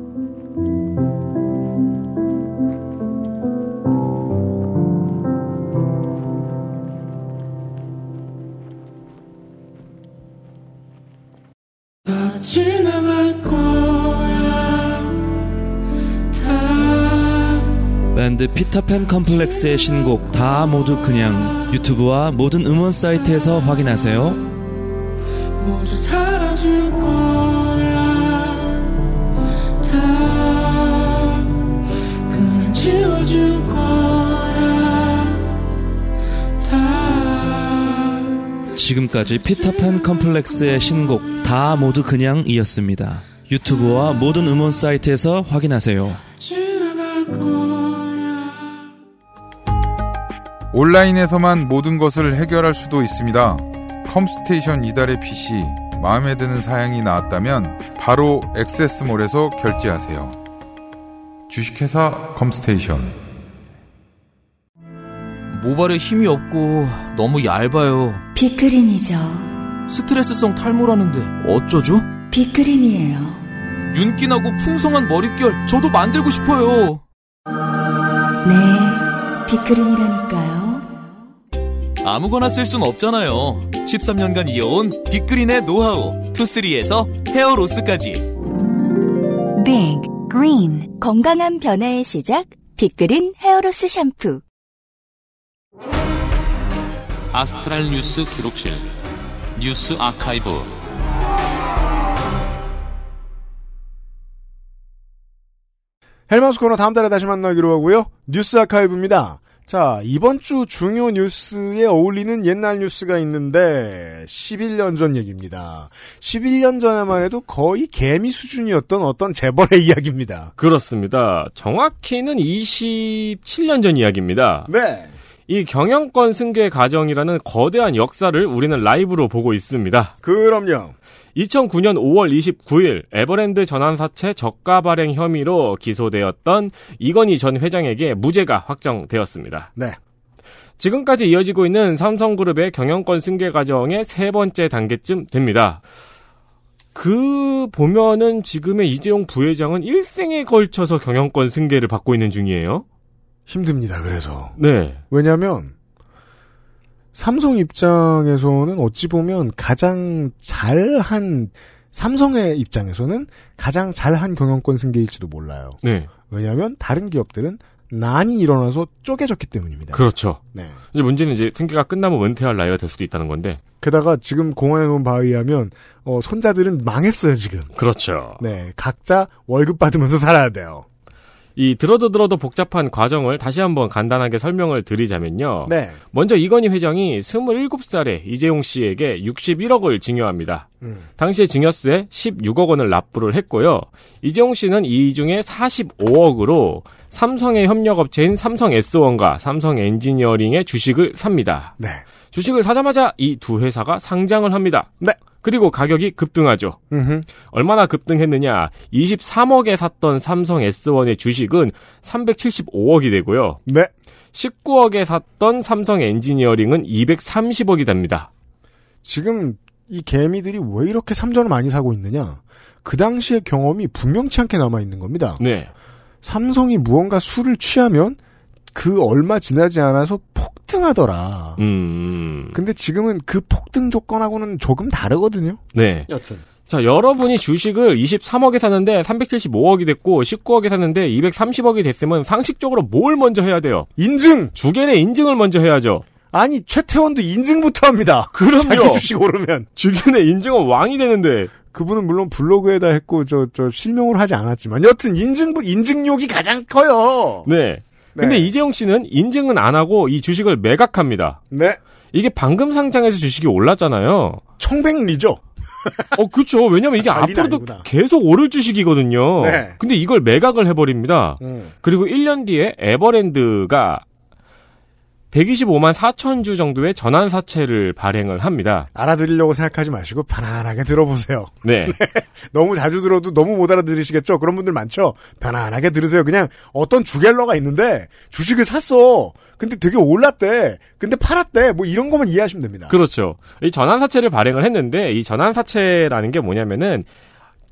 밴드 피터팬 컴플렉스의 신곡 다 모두 그냥 유튜브와 모든 음원 사이트에서 확인하세요. 지금까지 피터팬 컴플렉스의 신곡 다 모두 그냥이었습니다. 유튜브와 모든 음원 사이트에서 확인하세요. 온라인에서만 모든 것을 해결할 수도 있습니다. 컴스테이션 이달의 PC 마음에 드는 사양이 나왔다면 바로 액세스몰에서 결제하세요. 주식회사 컴스테이션 모발에 힘이 없고 너무 얇아요. 빅그린이죠. 스트레스성 탈모라는데 어쩌죠? 빅그린이에요. 윤기 나고 풍성한 머릿결 저도 만들고 싶어요. 네, 빅그린이라니까요. 아무거나 쓸 순 없잖아요. 13년간 이어온 빅그린의 노하우 투쓰리에서 헤어로스까지 Big Green 건강한 변화의 시작, 빅그린 헤어로스 샴푸. 아스트랄 뉴스 기록실 뉴스 아카이브 헬마우스 코너 다음 달에 다시 만나기로 하고요. 뉴스 아카이브입니다. 자, 이번 주 중요 뉴스에 어울리는 옛날 뉴스가 있는데 11년 전 얘기입니다. 11년 전에만 해도 거의 개미 수준이었던 어떤 재벌의 이야기입니다. 그렇습니다. 정확히는 27년 전 이야기입니다. 네. 이 경영권 승계 과정이라는 거대한 역사를 우리는 라이브로 보고 있습니다. 그럼요. 2009년 5월 29일 에버랜드 전환사채 저가 발행 혐의로 기소되었던 이건희 전 회장에게 무죄가 확정되었습니다. 네. 지금까지 이어지고 있는 삼성그룹의 경영권 승계 과정의 세 번째 단계쯤 됩니다. 그 보면은 지금의 이재용 부회장은 일생에 걸쳐서 경영권 승계를 받고 있는 중이에요. 힘듭니다. 그래서. 네. 왜냐하면 삼성 입장에서는 어찌 보면 가장 잘한 삼성의 입장에서는 가장 잘한 경영권 승계일지도 몰라요. 네. 왜냐하면 다른 기업들은 난이 일어나서 쪼개졌기 때문입니다. 그렇죠. 네. 이제 문제는 이제 승계가 끝나면 은퇴할 나이가 될 수도 있다는 건데. 게다가 지금 공원에 놓은 바에 의하면 어, 손자들은 망했어요 지금. 그렇죠. 네, 각자 월급 받으면서 살아야 돼요. 이 들어도 들어도 복잡한 과정을 다시 한번 간단하게 설명을 드리자면요. 네. 먼저 이건희 회장이 27살에 이재용 씨에게 61억을 증여합니다. 음. 당시에 증여세 16억 원을 납부를 했고요. 이재용 씨는 이 중에 45억으로 삼성의 협력업체인 삼성 S1과 삼성 엔지니어링의 주식을 삽니다. 네. 주식을 사자마자 이 두 회사가 상장을 합니다. 네. 그리고 가격이 급등하죠. 음흠. 얼마나 급등했느냐? 23억에 샀던 삼성 S1의 주식은 375억이 되고요. 네. 19억에 샀던 삼성 엔지니어링은 230억이 됩니다. 지금 이 개미들이 왜 이렇게 삼전을 많이 사고 있느냐? 그 당시의 경험이 분명치 않게 남아 있는 겁니다. 네. 삼성이 무언가 술을 취하면 그 얼마 지나지 않아서 폭등하더라. 음. 근데 지금은 그 폭등 조건하고는 조금 다르거든요. 네. 여튼. 자, 여러분이 주식을 23억에 샀는데 375억이 됐고 19억에 샀는데 230억이 됐으면 상식적으로 뭘 먼저 해야 돼요? 인증! 주겐의 인증을 먼저 해야죠. 아니, 최태원도 인증부터 합니다. 그럼요. 자기 주식 오르면. 주겐의 인증은 왕이 되는데. 그분은 물론 블로그에다 했고, 저, 저, 실명으로 하지 않았지만, 여튼 인증부, 인증욕이 가장 커요. 네. 근데 이재용 씨는 인증은 안 하고 이 주식을 매각합니다. 네. 이게 방금 상장해서 주식이 올랐잖아요. 청백리죠. 어, 그렇죠. 왜냐면 이게 앞으로도 아니구나. 계속 오를 주식이거든요. 네. 근데 이걸 매각을 해버립니다. 음. 그리고 1년 뒤에 에버랜드가 125만 4천 주 정도의 전환 사채를 발행을 합니다. 알아들으려고 생각하지 마시고, 편안하게 들어보세요. 네. 너무 자주 들어도 너무 못 알아들으시겠죠? 그런 분들 많죠? 편안하게 들으세요. 그냥 어떤 주갤러가 있는데, 주식을 샀어. 근데 되게 올랐대. 근데 팔았대. 뭐 이런 것만 이해하시면 됩니다. 그렇죠. 이 전환 사채를 발행을 했는데 이 전환 사채라는 게 뭐냐면은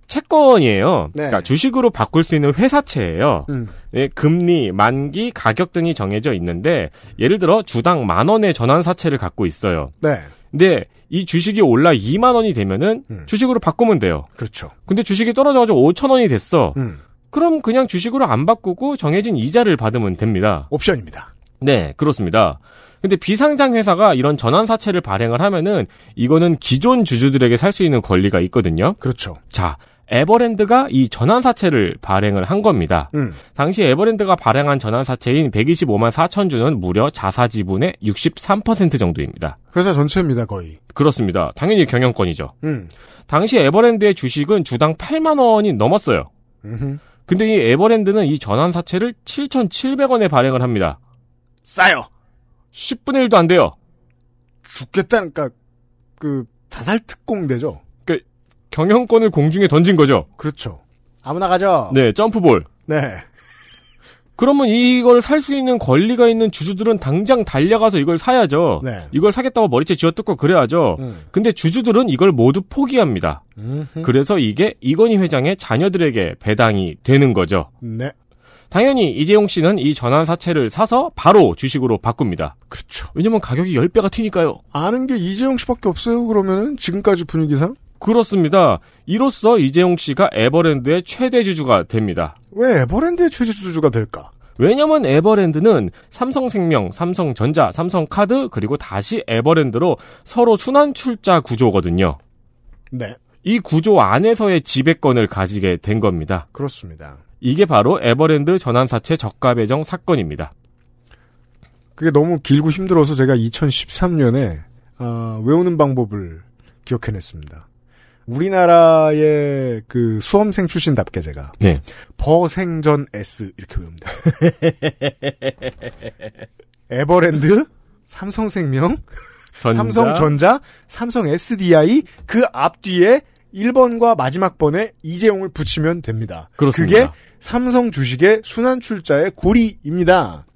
채권이에요. 네. 그러니까 주식으로 바꿀 수 있는 회사채예요. 음. 네, 금리, 만기, 가격 등이 정해져 있는데 예를 들어 주당 만 원의 전환 사채를 갖고 있어요. 네. 근데 이 주식이 올라 2만 원이 되면은 음. 주식으로 바꾸면 돼요. 그렇죠. 근데 주식이 떨어져가지고 5천 원이 됐어. 음. 그럼 그냥 주식으로 안 바꾸고 정해진 이자를 받으면 됩니다. 옵션입니다. 네, 그렇습니다. 근데 비상장 회사가 이런 전환 사채를 발행을 하면은 이거는 기존 주주들에게 살 수 있는 권리가 있거든요. 그렇죠. 자, 에버랜드가 이 전환 사채를 발행을 한 겁니다. 음. 당시 에버랜드가 발행한 전환 사채인 125만 4천 주는 무려 자사 지분의 63% 정도입니다. 회사 전체입니다, 거의. 그렇습니다. 당연히 경영권이죠. 음. 당시 에버랜드의 주식은 주당 8만 원이 넘었어요. 음흠. 근데 이 에버랜드는 이 전환 사채를 7,700원에 발행을 합니다. 싸요. 10분의 1도 안 돼요. 죽겠다는, 그니까, 그, 자살 특공대죠. 그, 경영권을 공중에 던진 거죠. 그렇죠. 아무나 가죠. 네, 점프볼. 네. 그러면 이걸 살 수 있는 권리가 있는 주주들은 당장 달려가서 이걸 사야죠. 네. 이걸 사겠다고 머리채 쥐어뜯고 그래야죠. 음. 근데 주주들은 이걸 모두 포기합니다. 음흠. 그래서 이게 이건희 회장의 자녀들에게 배당이 되는 거죠. 네. 당연히 이재용 씨는 이 전환 사채를 사서 바로 주식으로 바꿉니다. 그렇죠. 왜냐면 가격이 10배가 튀니까요. 아는 게 이재용 씨밖에 없어요, 그러면은? 지금까지 분위기상? 그렇습니다. 이로써 이재용 씨가 에버랜드의 최대 주주가 됩니다. 왜 에버랜드의 최대 주주가 될까? 왜냐면 에버랜드는 삼성생명, 삼성전자, 삼성카드 그리고 다시 에버랜드로 서로 순환 출자 구조거든요. 네. 이 구조 안에서의 지배권을 가지게 된 겁니다. 그렇습니다. 이게 바로 에버랜드 전환사채 저가 배정 사건입니다. 그게 너무 길고 힘들어서 제가 2013년에 어, 외우는 방법을 기억해냈습니다. 우리나라의 그 수험생 출신답게 제가 네. 버생전 S 이렇게 외웁니다. 에버랜드, 삼성생명, 전자. 삼성전자, 삼성 SDI 그 앞뒤에 1번과 마지막 번에 이재용을 붙이면 됩니다. 그렇습니다. 그게 삼성 주식의 순환 출자의 고리입니다.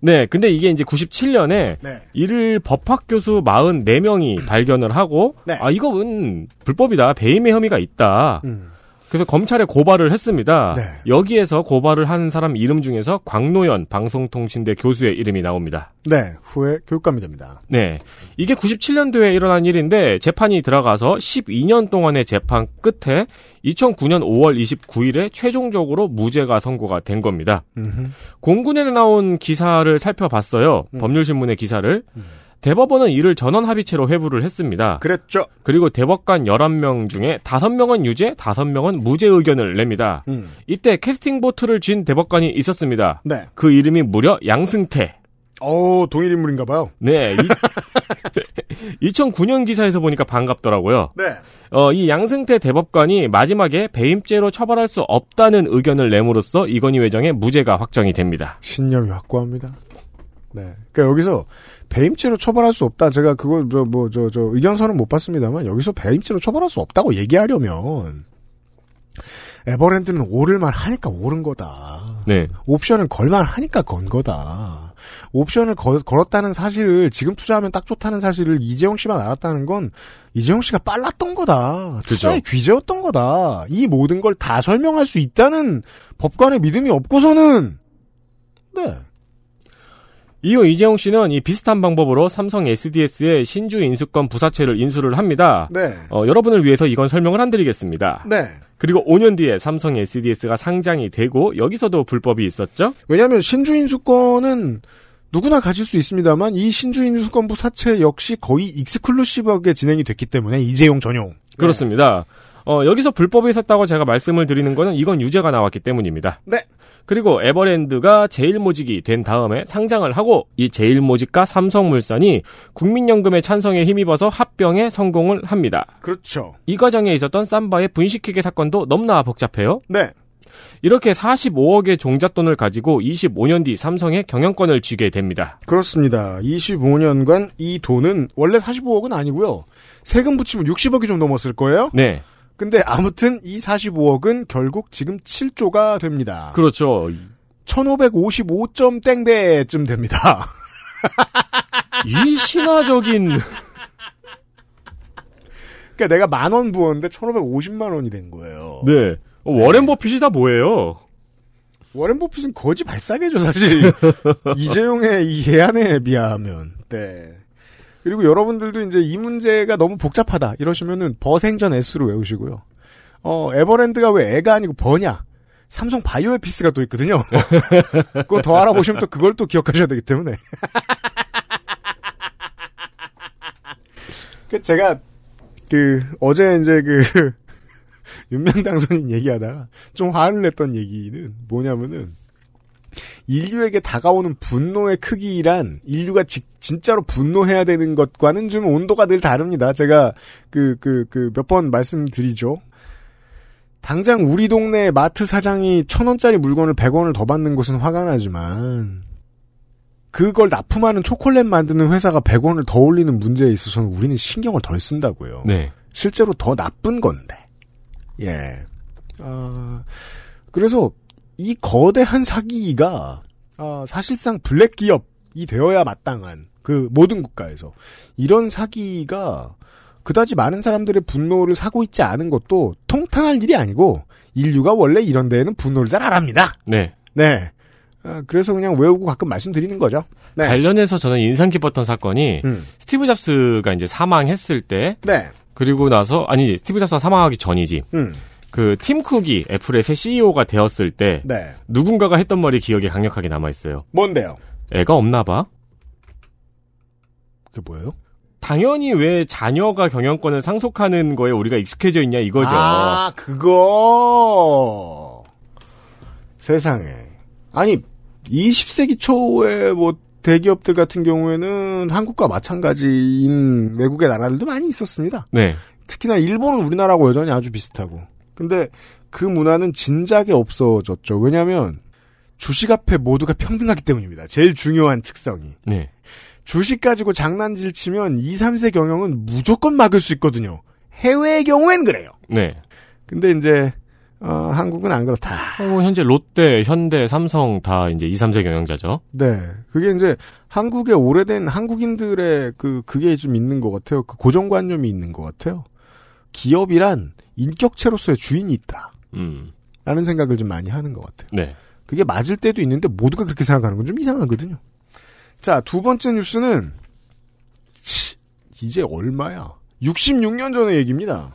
네, 근데 이게 이제 97년에 네. 이를 법학 교수 44명이 발견을 하고 네. 아 이건 불법이다. 배임의 혐의가 있다. 음. 그래서 검찰에 고발을 했습니다. 네. 여기에서 고발을 한 사람 이름 중에서 광노현 방송통신대 교수의 이름이 나옵니다. 네, 후에 교육감이 됩니다. 네. 이게 97년도에 일어난 일인데 재판이 들어가서 12년 동안의 재판 끝에 2009년 5월 29일에 최종적으로 무죄가 선고가 된 겁니다. 음흠. 공군에 나온 기사를 살펴봤어요. 법률신문의 기사를. 대법원은 이를 전원 합의체로 회부를 했습니다. 그랬죠. 그리고 대법관 11명 중에 5명은 유죄, 5명은 무죄 의견을 냅니다. 음. 이때 캐스팅 보트를 쥔 대법관이 있었습니다. 네. 그 이름이 무려 양승태. 어, 동일 인물인가 봐요. 네. 이, 2009년 기사에서 보니까 반갑더라고요. 네. 어, 이 양승태 대법관이 마지막에 배임죄로 처벌할 수 없다는 의견을 내므로써 이건희 회장의 무죄가 확정이 됩니다. 신념이 확고합니다. 네. 그러니까 여기서 배임죄로 처벌할 수 없다. 제가 그걸 뭐저 저 의견서는 못 봤습니다만 여기서 배임죄로 처벌할 수 없다고 얘기하려면 에버랜드는 오를만 하니까 오른 거다. 네. 옵션은 걸만 하니까 건 거다. 옵션을 걸, 걸었다는 사실을 지금 투자하면 딱 좋다는 사실을 이재용 씨만 알았다는 건 이재용 씨가 빨랐던 거다. 투자의 귀재였던 거다. 이 모든 걸 다 설명할 수 있다는 법관의 믿음이 없고서는 네. 이후 이재용 씨는 이 비슷한 방법으로 삼성 SDS의 신주 인수권 부사채를 인수를 합니다. 네. 어, 여러분을 위해서 이건 설명을 안 드리겠습니다. 네. 그리고 5년 뒤에 삼성 SDS가 상장이 되고 여기서도 불법이 있었죠? 왜냐하면 신주 인수권은 누구나 가질 수 있습니다만 이 신주 인수권부 사채 역시 거의 익스클루시브하게 진행이 됐기 때문에 이재용 전용. 그렇습니다. 어, 여기서 불법이 있었다고 제가 말씀을 드리는 거는 이건 유죄가 나왔기 때문입니다. 네. 그리고 에버랜드가 제일모직이 된 다음에 상장을 하고 이 제일모직과 삼성물산이 국민연금의 찬성에 힘입어서 합병에 성공을 합니다. 그렇죠. 이 과정에 있었던 삼바의 분식회계 사건도 너무나 복잡해요. 네. 이렇게 45억의 종잣돈을 가지고 25년 뒤 삼성에 경영권을 쥐게 됩니다. 그렇습니다. 25년간 이 돈은 원래 45억은 아니고요. 세금 붙이면 60억이 좀 넘었을 거예요. 네. 근데 아무튼 이 45억은 결국 지금 7조가 됩니다. 그렇죠. 1555점 땡배쯤 됩니다. 이 신화적인 그러니까 내가 만 원 부었는데 1550만 원이 된 거예요. 네. 어, 워렌 버핏이 다 뭐예요? 워렌 버핏은 거지 발사계죠, 사실. 이재용의 이 해안에 비하면. 네. 그리고 여러분들도 이제 이 문제가 너무 복잡하다 이러시면은 버생전 S로 외우시고요. 어, 에버랜드가 왜 애가 아니고 버냐? 삼성 바이오에피스가 또 있거든요. 그거 더 알아보시면 또 그걸 또 기억하셔야 되기 때문에. 그 제가 그 어제 이제 그 윤명 당선인 얘기하다가 좀 화를 냈던 얘기는 뭐냐면은 인류에게 다가오는 분노의 크기란 인류가 지, 진짜로 분노해야 되는 것과는 좀 온도가 늘 다릅니다. 제가 그 그 그 몇 번 말씀드리죠. 당장 우리 동네 마트 사장이 천 원짜리 물건을 백 원을 더 받는 것은 화가 나지만 그걸 납품하는 초콜릿 만드는 회사가 100원을 더 올리는 문제에 있어서는 우리는 신경을 덜 쓴다고요. 네. 실제로 더 나쁜 건데. 예. 어, 그래서 이 거대한 사기가 어, 사실상 블랙 기업이 되어야 마땅한 그 모든 국가에서 이런 사기가 그다지 많은 사람들의 분노를 사고 있지 않은 것도 통탄할 일이 아니고 인류가 원래 이런 데에는 분노를 잘 안 합니다. 네. 네. 아, 그래서 그냥 외우고 가끔 말씀드리는 거죠. 네. 관련해서 저는 인상 깊었던 사건이 음. 스티브 잡스가 이제 사망했을 때 네. 그리고 나서 아니지 스티브 잡스가 사망하기 전이지. 음. 그 팀 쿡이 애플의 새 CEO가 되었을 때 네. 누군가가 했던 말이 기억에 강력하게 남아 있어요. 뭔데요? 애가 없나 봐. 그게 뭐예요? 당연히 왜 자녀가 경영권을 상속하는 거에 우리가 익숙해져 있냐 이거죠. 아, 그거. 세상에. 아니, 20세기 초에 뭐 대기업들 같은 경우에는 한국과 마찬가지인 외국의 나라들도 많이 있었습니다. 네. 특히나 일본은 우리나라하고 여전히 아주 비슷하고. 근데 그 문화는 진작에 없어졌죠. 왜냐하면 주식 앞에 모두가 평등하기 때문입니다. 제일 중요한 특성이. 네. 주식 가지고 장난질 치면 2, 3세 경영은 무조건 막을 수 있거든요. 해외의 경우엔 그래요. 네. 근데 이제 어, 한국은 안 그렇다. 어, 현재 롯데, 현대, 삼성 다 이제 2, 3세 경영자죠. 네. 그게 이제 한국의 오래된 한국인들의 그 그게 좀 있는 것 같아요. 그 고정관념이 있는 것 같아요. 기업이란 인격체로서의 주인이 있다. 음. 라는 생각을 좀 많이 하는 것 같아요. 네. 그게 맞을 때도 있는데 모두가 그렇게 생각하는 건 좀 이상하거든요. 자, 두 번째 뉴스는 치, 이제 얼마야? 66년 전의 얘기입니다.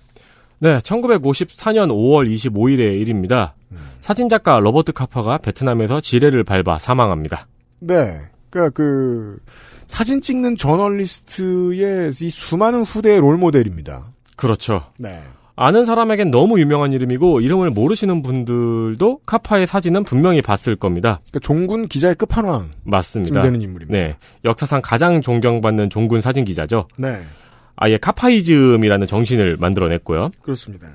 네, 1954년 5월 25일의 일입니다. 사진작가 로버트 카퍼가 베트남에서 지뢰를 밟아 사망합니다. 네. 그니까 그 사진 찍는 저널리스트의 이 수많은 후대의 롤모델입니다. 그렇죠. 네. 아는 사람에겐 너무 유명한 이름이고 이름을 모르시는 분들도 카파의 사진은 분명히 봤을 겁니다. 그러니까 종군 기자의 끝판왕. 맞습니다. 되는 인물입니다. 네. 역사상 가장 존경받는 종군 사진 기자죠. 네. 아예 카파이즘이라는 정신을 만들어냈고요. 그렇습니다.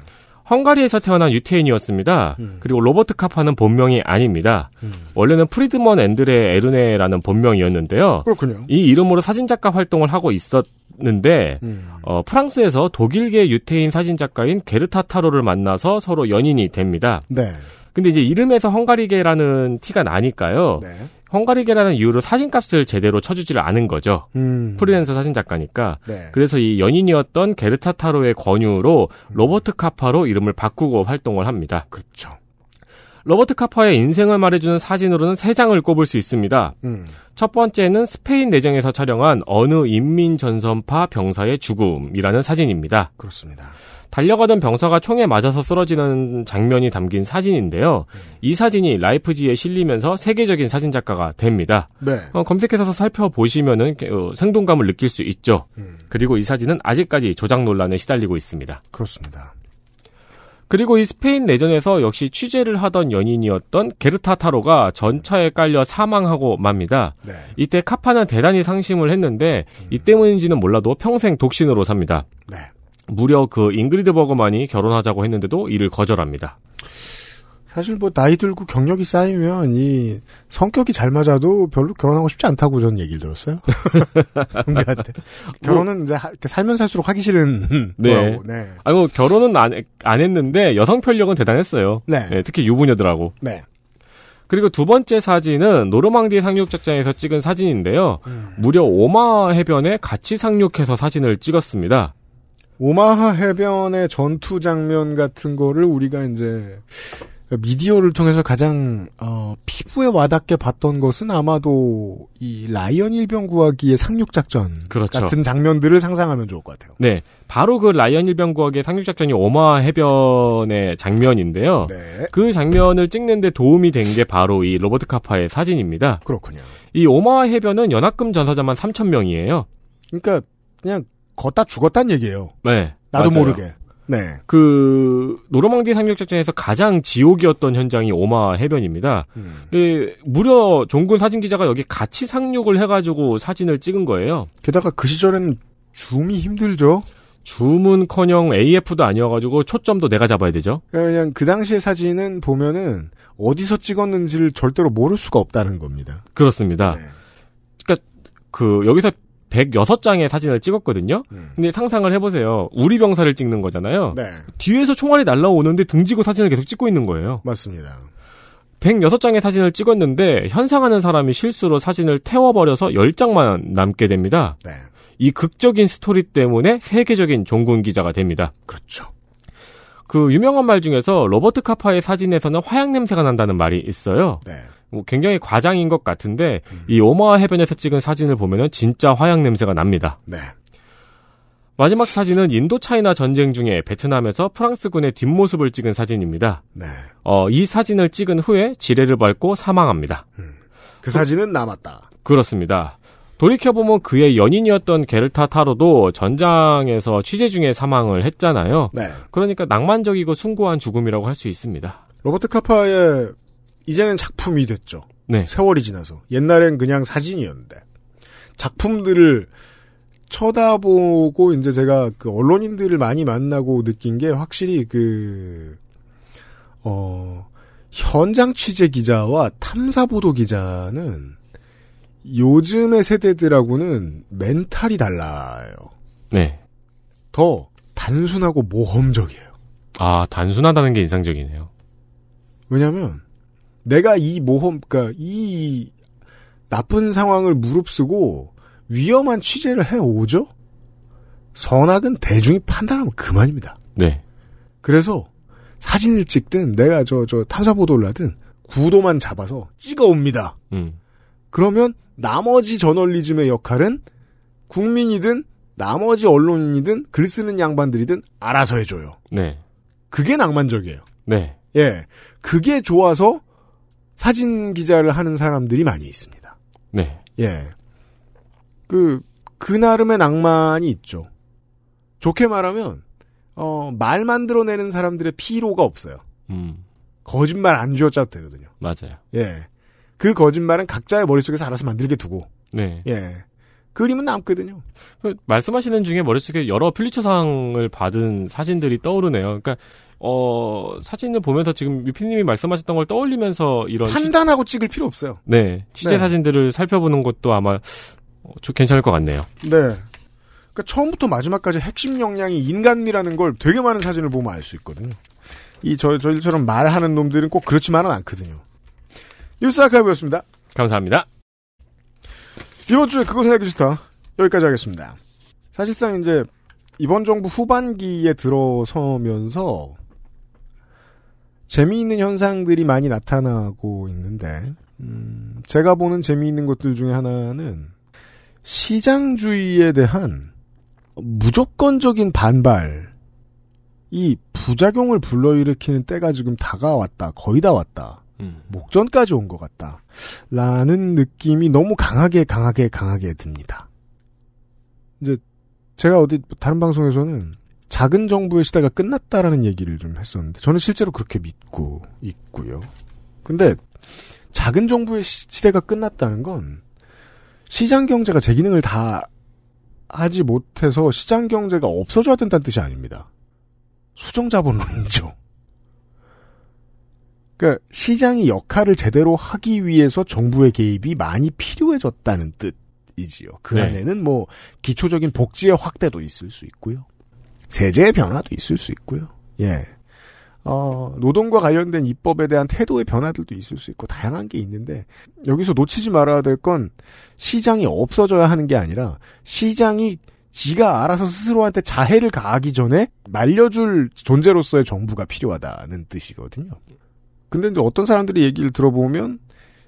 헝가리에서 태어난 유태인이었습니다. 그리고 로버트 카파는 본명이 아닙니다. 원래는 프리드먼 앤드레 에르뇌라는 본명이었는데요. 그렇군요. 이 이름으로 사진작가 활동을 하고 있었 는데 음. 어, 프랑스에서 독일계 유태인 사진 작가인 게르타 타로를 만나서 서로 연인이 됩니다. 네. 근데 이제 이름에서 헝가리계라는 티가 나니까요. 네. 헝가리계라는 이유로 사진값을 제대로 쳐주지를 않은 거죠. 음. 프리랜서 사진 작가니까. 네. 그래서 이 연인이었던 게르타 타로의 권유로 로버트 카파로 이름을 바꾸고 활동을 합니다. 그렇죠. 로버트 카파의 인생을 말해주는 사진으로는 세 장을 꼽을 수 있습니다. 음. 첫 번째는 스페인 내정에서 촬영한 어느 인민 전선파 병사의 죽음이라는 사진입니다. 그렇습니다. 달려가던 병사가 총에 맞아서 쓰러지는 장면이 담긴 사진인데요. 이 사진이 라이프지에 실리면서 세계적인 사진 작가가 됩니다. 네. 어, 검색해서 살펴보시면은 어, 생동감을 느낄 수 있죠. 그리고 이 사진은 아직까지 조작 논란에 시달리고 있습니다. 그렇습니다. 그리고 이 스페인 내전에서 역시 취재를 하던 연인이었던 게르타 타로가 전차에 깔려 사망하고 맙니다. 네. 이때 카파는 대단히 상심을 했는데 이 때문인지는 몰라도 평생 독신으로 삽니다. 네. 무려 그 잉그리드 버그만이 결혼하자고 했는데도 이를 거절합니다. 사실 뭐 나이 들고 경력이 쌓이면 이 성격이 잘 맞아도 별로 결혼하고 싶지 않다고 저는 얘기를 들었어요. 은비한테 결혼은 이제 하- 살면 살수록 하기 싫은 네. 거라고. 네. 아니 뭐 결혼은 안, 안 했는데 여성 편력은 대단했어요. 네. 특히 유부녀들하고. 네. 그리고 두 번째 사진은 노르망디 상륙작전에서 찍은 사진인데요. 음. 무려 오마 해변에 같이 상륙해서 사진을 찍었습니다. 오마하 해변의 전투 장면 같은 거를 우리가 이제 미디어를 통해서 가장 어, 피부에 와닿게 봤던 것은 아마도 이 라이언 일병 구하기의 상륙 작전 그렇죠. 같은 장면들을 상상하면 좋을 것 같아요. 네, 바로 그 라이언 일병구역의 상륙 작전이 오마 해변의 장면인데요. 네. 그 장면을 찍는데 도움이 된 게 바로 이 로버트 카파의 사진입니다. 그렇군요. 이 오마 해변은 연합금 전사자만 3천 명이에요. 그러니까 그냥 걷다 죽었단 얘기예요. 네, 나도 맞아요. 모르게. 네. 그 노르망디 상륙작전에서 가장 지옥이었던 현장이 오마 해변입니다. 음. 그 무려 종군 사진 기자가 여기 같이 상륙을 해가지고 사진을 찍은 거예요. 게다가 그 시절엔 줌이 힘들죠. 줌은커녕 AF도 아니어가지고 초점도 내가 잡아야 되죠. 그냥 그 당시의 사진은 보면은 어디서 찍었는지를 절대로 모를 수가 없다는 겁니다. 그렇습니다. 그 여기서 106장의 사진을 찍었거든요. 근데 상상을 해보세요. 우리 병사를 찍는 거잖아요. 네. 뒤에서 총알이 날라오는데 등지고 사진을 계속 찍고 있는 거예요. 맞습니다. 106장의 사진을 찍었는데 현상하는 사람이 실수로 사진을 태워버려서 10장만 남게 됩니다. 네. 이 극적인 스토리 때문에 세계적인 종군 기자가 됩니다. 그렇죠. 그 유명한 말 중에서 로버트 카파의 사진에서는 화약 냄새가 난다는 말이 있어요. 네. 뭐 굉장히 과장인 것 같은데 이 오마하 해변에서 찍은 사진을 보면은 진짜 화약 냄새가 납니다. 네. 마지막 사진은 인도 차이나 전쟁 중에 베트남에서 프랑스군의 뒷모습을 찍은 사진입니다. 네. 어, 이 사진을 찍은 후에 지뢰를 밟고 사망합니다. 그 사진은 남았다. 그렇습니다. 돌이켜보면 그의 연인이었던 게르타 타로도 전장에서 취재 중에 사망을 했잖아요. 네. 그러니까 낭만적이고 숭고한 죽음이라고 할 수 있습니다. 로버트 카파의 이제는 작품이 됐죠. 네. 세월이 지나서. 옛날엔 그냥 사진이었는데. 작품들을 쳐다보고 이제 제가 그 언론인들을 많이 만나고 느낀 게 확실히 그, 어, 현장 취재 기자와 탐사 보도 기자는 요즘의 세대들하고는 멘탈이 달라요. 네. 더 단순하고 모험적이에요. 아, 단순하다는 게 인상적이네요. 왜냐면 내가 이 모험, 그러니까 이 나쁜 상황을 무릅쓰고 위험한 취재를 해오죠? 선악은 대중이 판단하면 그만입니다. 네. 그래서 사진을 찍든 내가 저, 저 탐사보도를 하든 구도만 잡아서 찍어옵니다. 음. 그러면 나머지 저널리즘의 역할은 국민이든 나머지 언론인이든 글 쓰는 양반들이든 알아서 해줘요. 네. 그게 낭만적이에요. 네. 예. 그게 좋아서 사진 기자를 하는 사람들이 많이 있습니다. 네. 예. 그, 그 나름의 낭만이 있죠. 좋게 말하면, 어, 말 만들어내는 사람들의 피로가 없어요. 음. 거짓말 안 쥐어짜도 되거든요. 맞아요. 예. 그 거짓말은 각자의 머릿속에서 알아서 만들게 두고, 네. 예. 그림은 남거든요. 그 말씀하시는 중에 머릿속에 여러 필리처상을 받은 사진들이 떠오르네요. 그러니까 어 사진을 보면서 지금 유피님이 말씀하셨던 걸 떠올리면서 이런 판단하고 찍을 필요 없어요. 네 취재 네. 사진들을 살펴보는 것도 아마 어, 좀 괜찮을 것 같네요. 네. 그러니까 처음부터 마지막까지 핵심 역량이 인간미라는 걸 되게 많은 사진을 보면 알 수 있거든요. 이 저, 저희처럼 말하는 놈들은 꼭 그렇지만은 않거든요. 뉴스 아카이브였습니다. 감사합니다. 이번 주에 알기 싫다. 여기까지 하겠습니다. 사실상 이제 이번 정부 후반기에 들어서면서 재미있는 현상들이 많이 나타나고 있는데 음, 제가 보는 재미있는 것들 중에 하나는 시장주의에 대한 무조건적인 반발 이 부작용을 불러일으키는 때가 지금 다가왔다. 거의 다 왔다. 음. 목전까지 온 것 같다. 라는 느낌이 너무 강하게 강하게 강하게 듭니다. 이제 제가 어디 다른 방송에서는 작은 정부의 시대가 끝났다라는 얘기를 좀 했었는데 저는 실제로 그렇게 믿고 있고요. 근데 작은 정부의 시- 시대가 끝났다는 건 시장 경제가 제 기능을 다 하지 못해서 시장 경제가 없어져야 된다는 뜻이 아닙니다. 수정 자본론이죠. 그러니까 시장이 역할을 제대로 하기 위해서 정부의 개입이 많이 필요해졌다는 뜻이지요. 그 네. 안에는 뭐 기초적인 복지의 확대도 있을 수 있고요. 세제의 변화도 있을 수 있고요. 예. 어, 노동과 관련된 입법에 대한 태도의 변화들도 있을 수 있고 다양한 게 있는데 여기서 놓치지 말아야 될 건 시장이 없어져야 하는 게 아니라 시장이 지가 알아서 스스로한테 자해를 가하기 전에 말려줄 존재로서의 정부가 필요하다는 뜻이거든요. 근데 이제 어떤 사람들이 얘기를 들어보면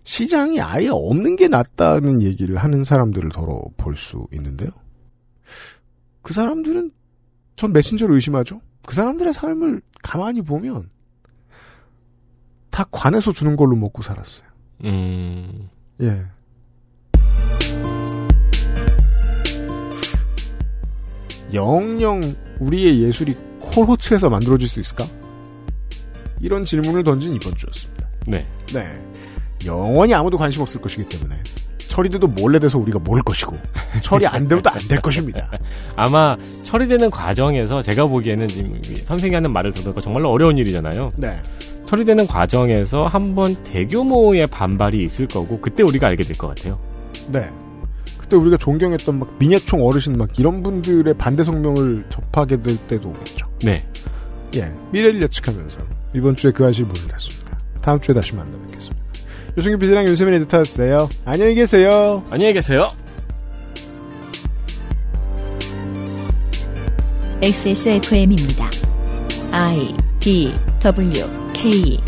시장이 아예 없는 게 낫다는 얘기를 하는 사람들을 더러 볼 수 있는데요. 그 사람들은 전 메신저를 의심하죠. 그 사람들의 삶을 가만히 보면 다 관에서 주는 걸로 먹고 살았어요. 음. 예. 영영 우리의 예술이 콜호츠에서 만들어질 수 있을까? 이런 질문을 던진 이번 주였습니다. 네. 네. 영원히 아무도 관심 없을 것이기 때문에 처리돼도 몰래 돼서 우리가 모를 것이고 처리 안 되면 또 안 될 것입니다. 아마 처리되는 과정에서 제가 보기에는 지금 선생님하는 말을 들으니까 정말로 어려운 일이잖아요. 네. 처리되는 과정에서 한번 대규모의 반발이 있을 거고 그때 우리가 알게 될 것 같아요. 네. 그때 우리가 존경했던 막 민예총 어르신 막 이런 분들의 반대 성명을 접하게 될 때도 오겠죠. 네. 예. 미래를 예측하면서 이번 주에 그 안실 문을 닫습니다. 다음 주에 다시 만나뵙겠습니다. 유승균 PD랑 윤세민 에디터였어요. 안녕히 계세요. 안녕히 계세요. XSFM입니다. I D W K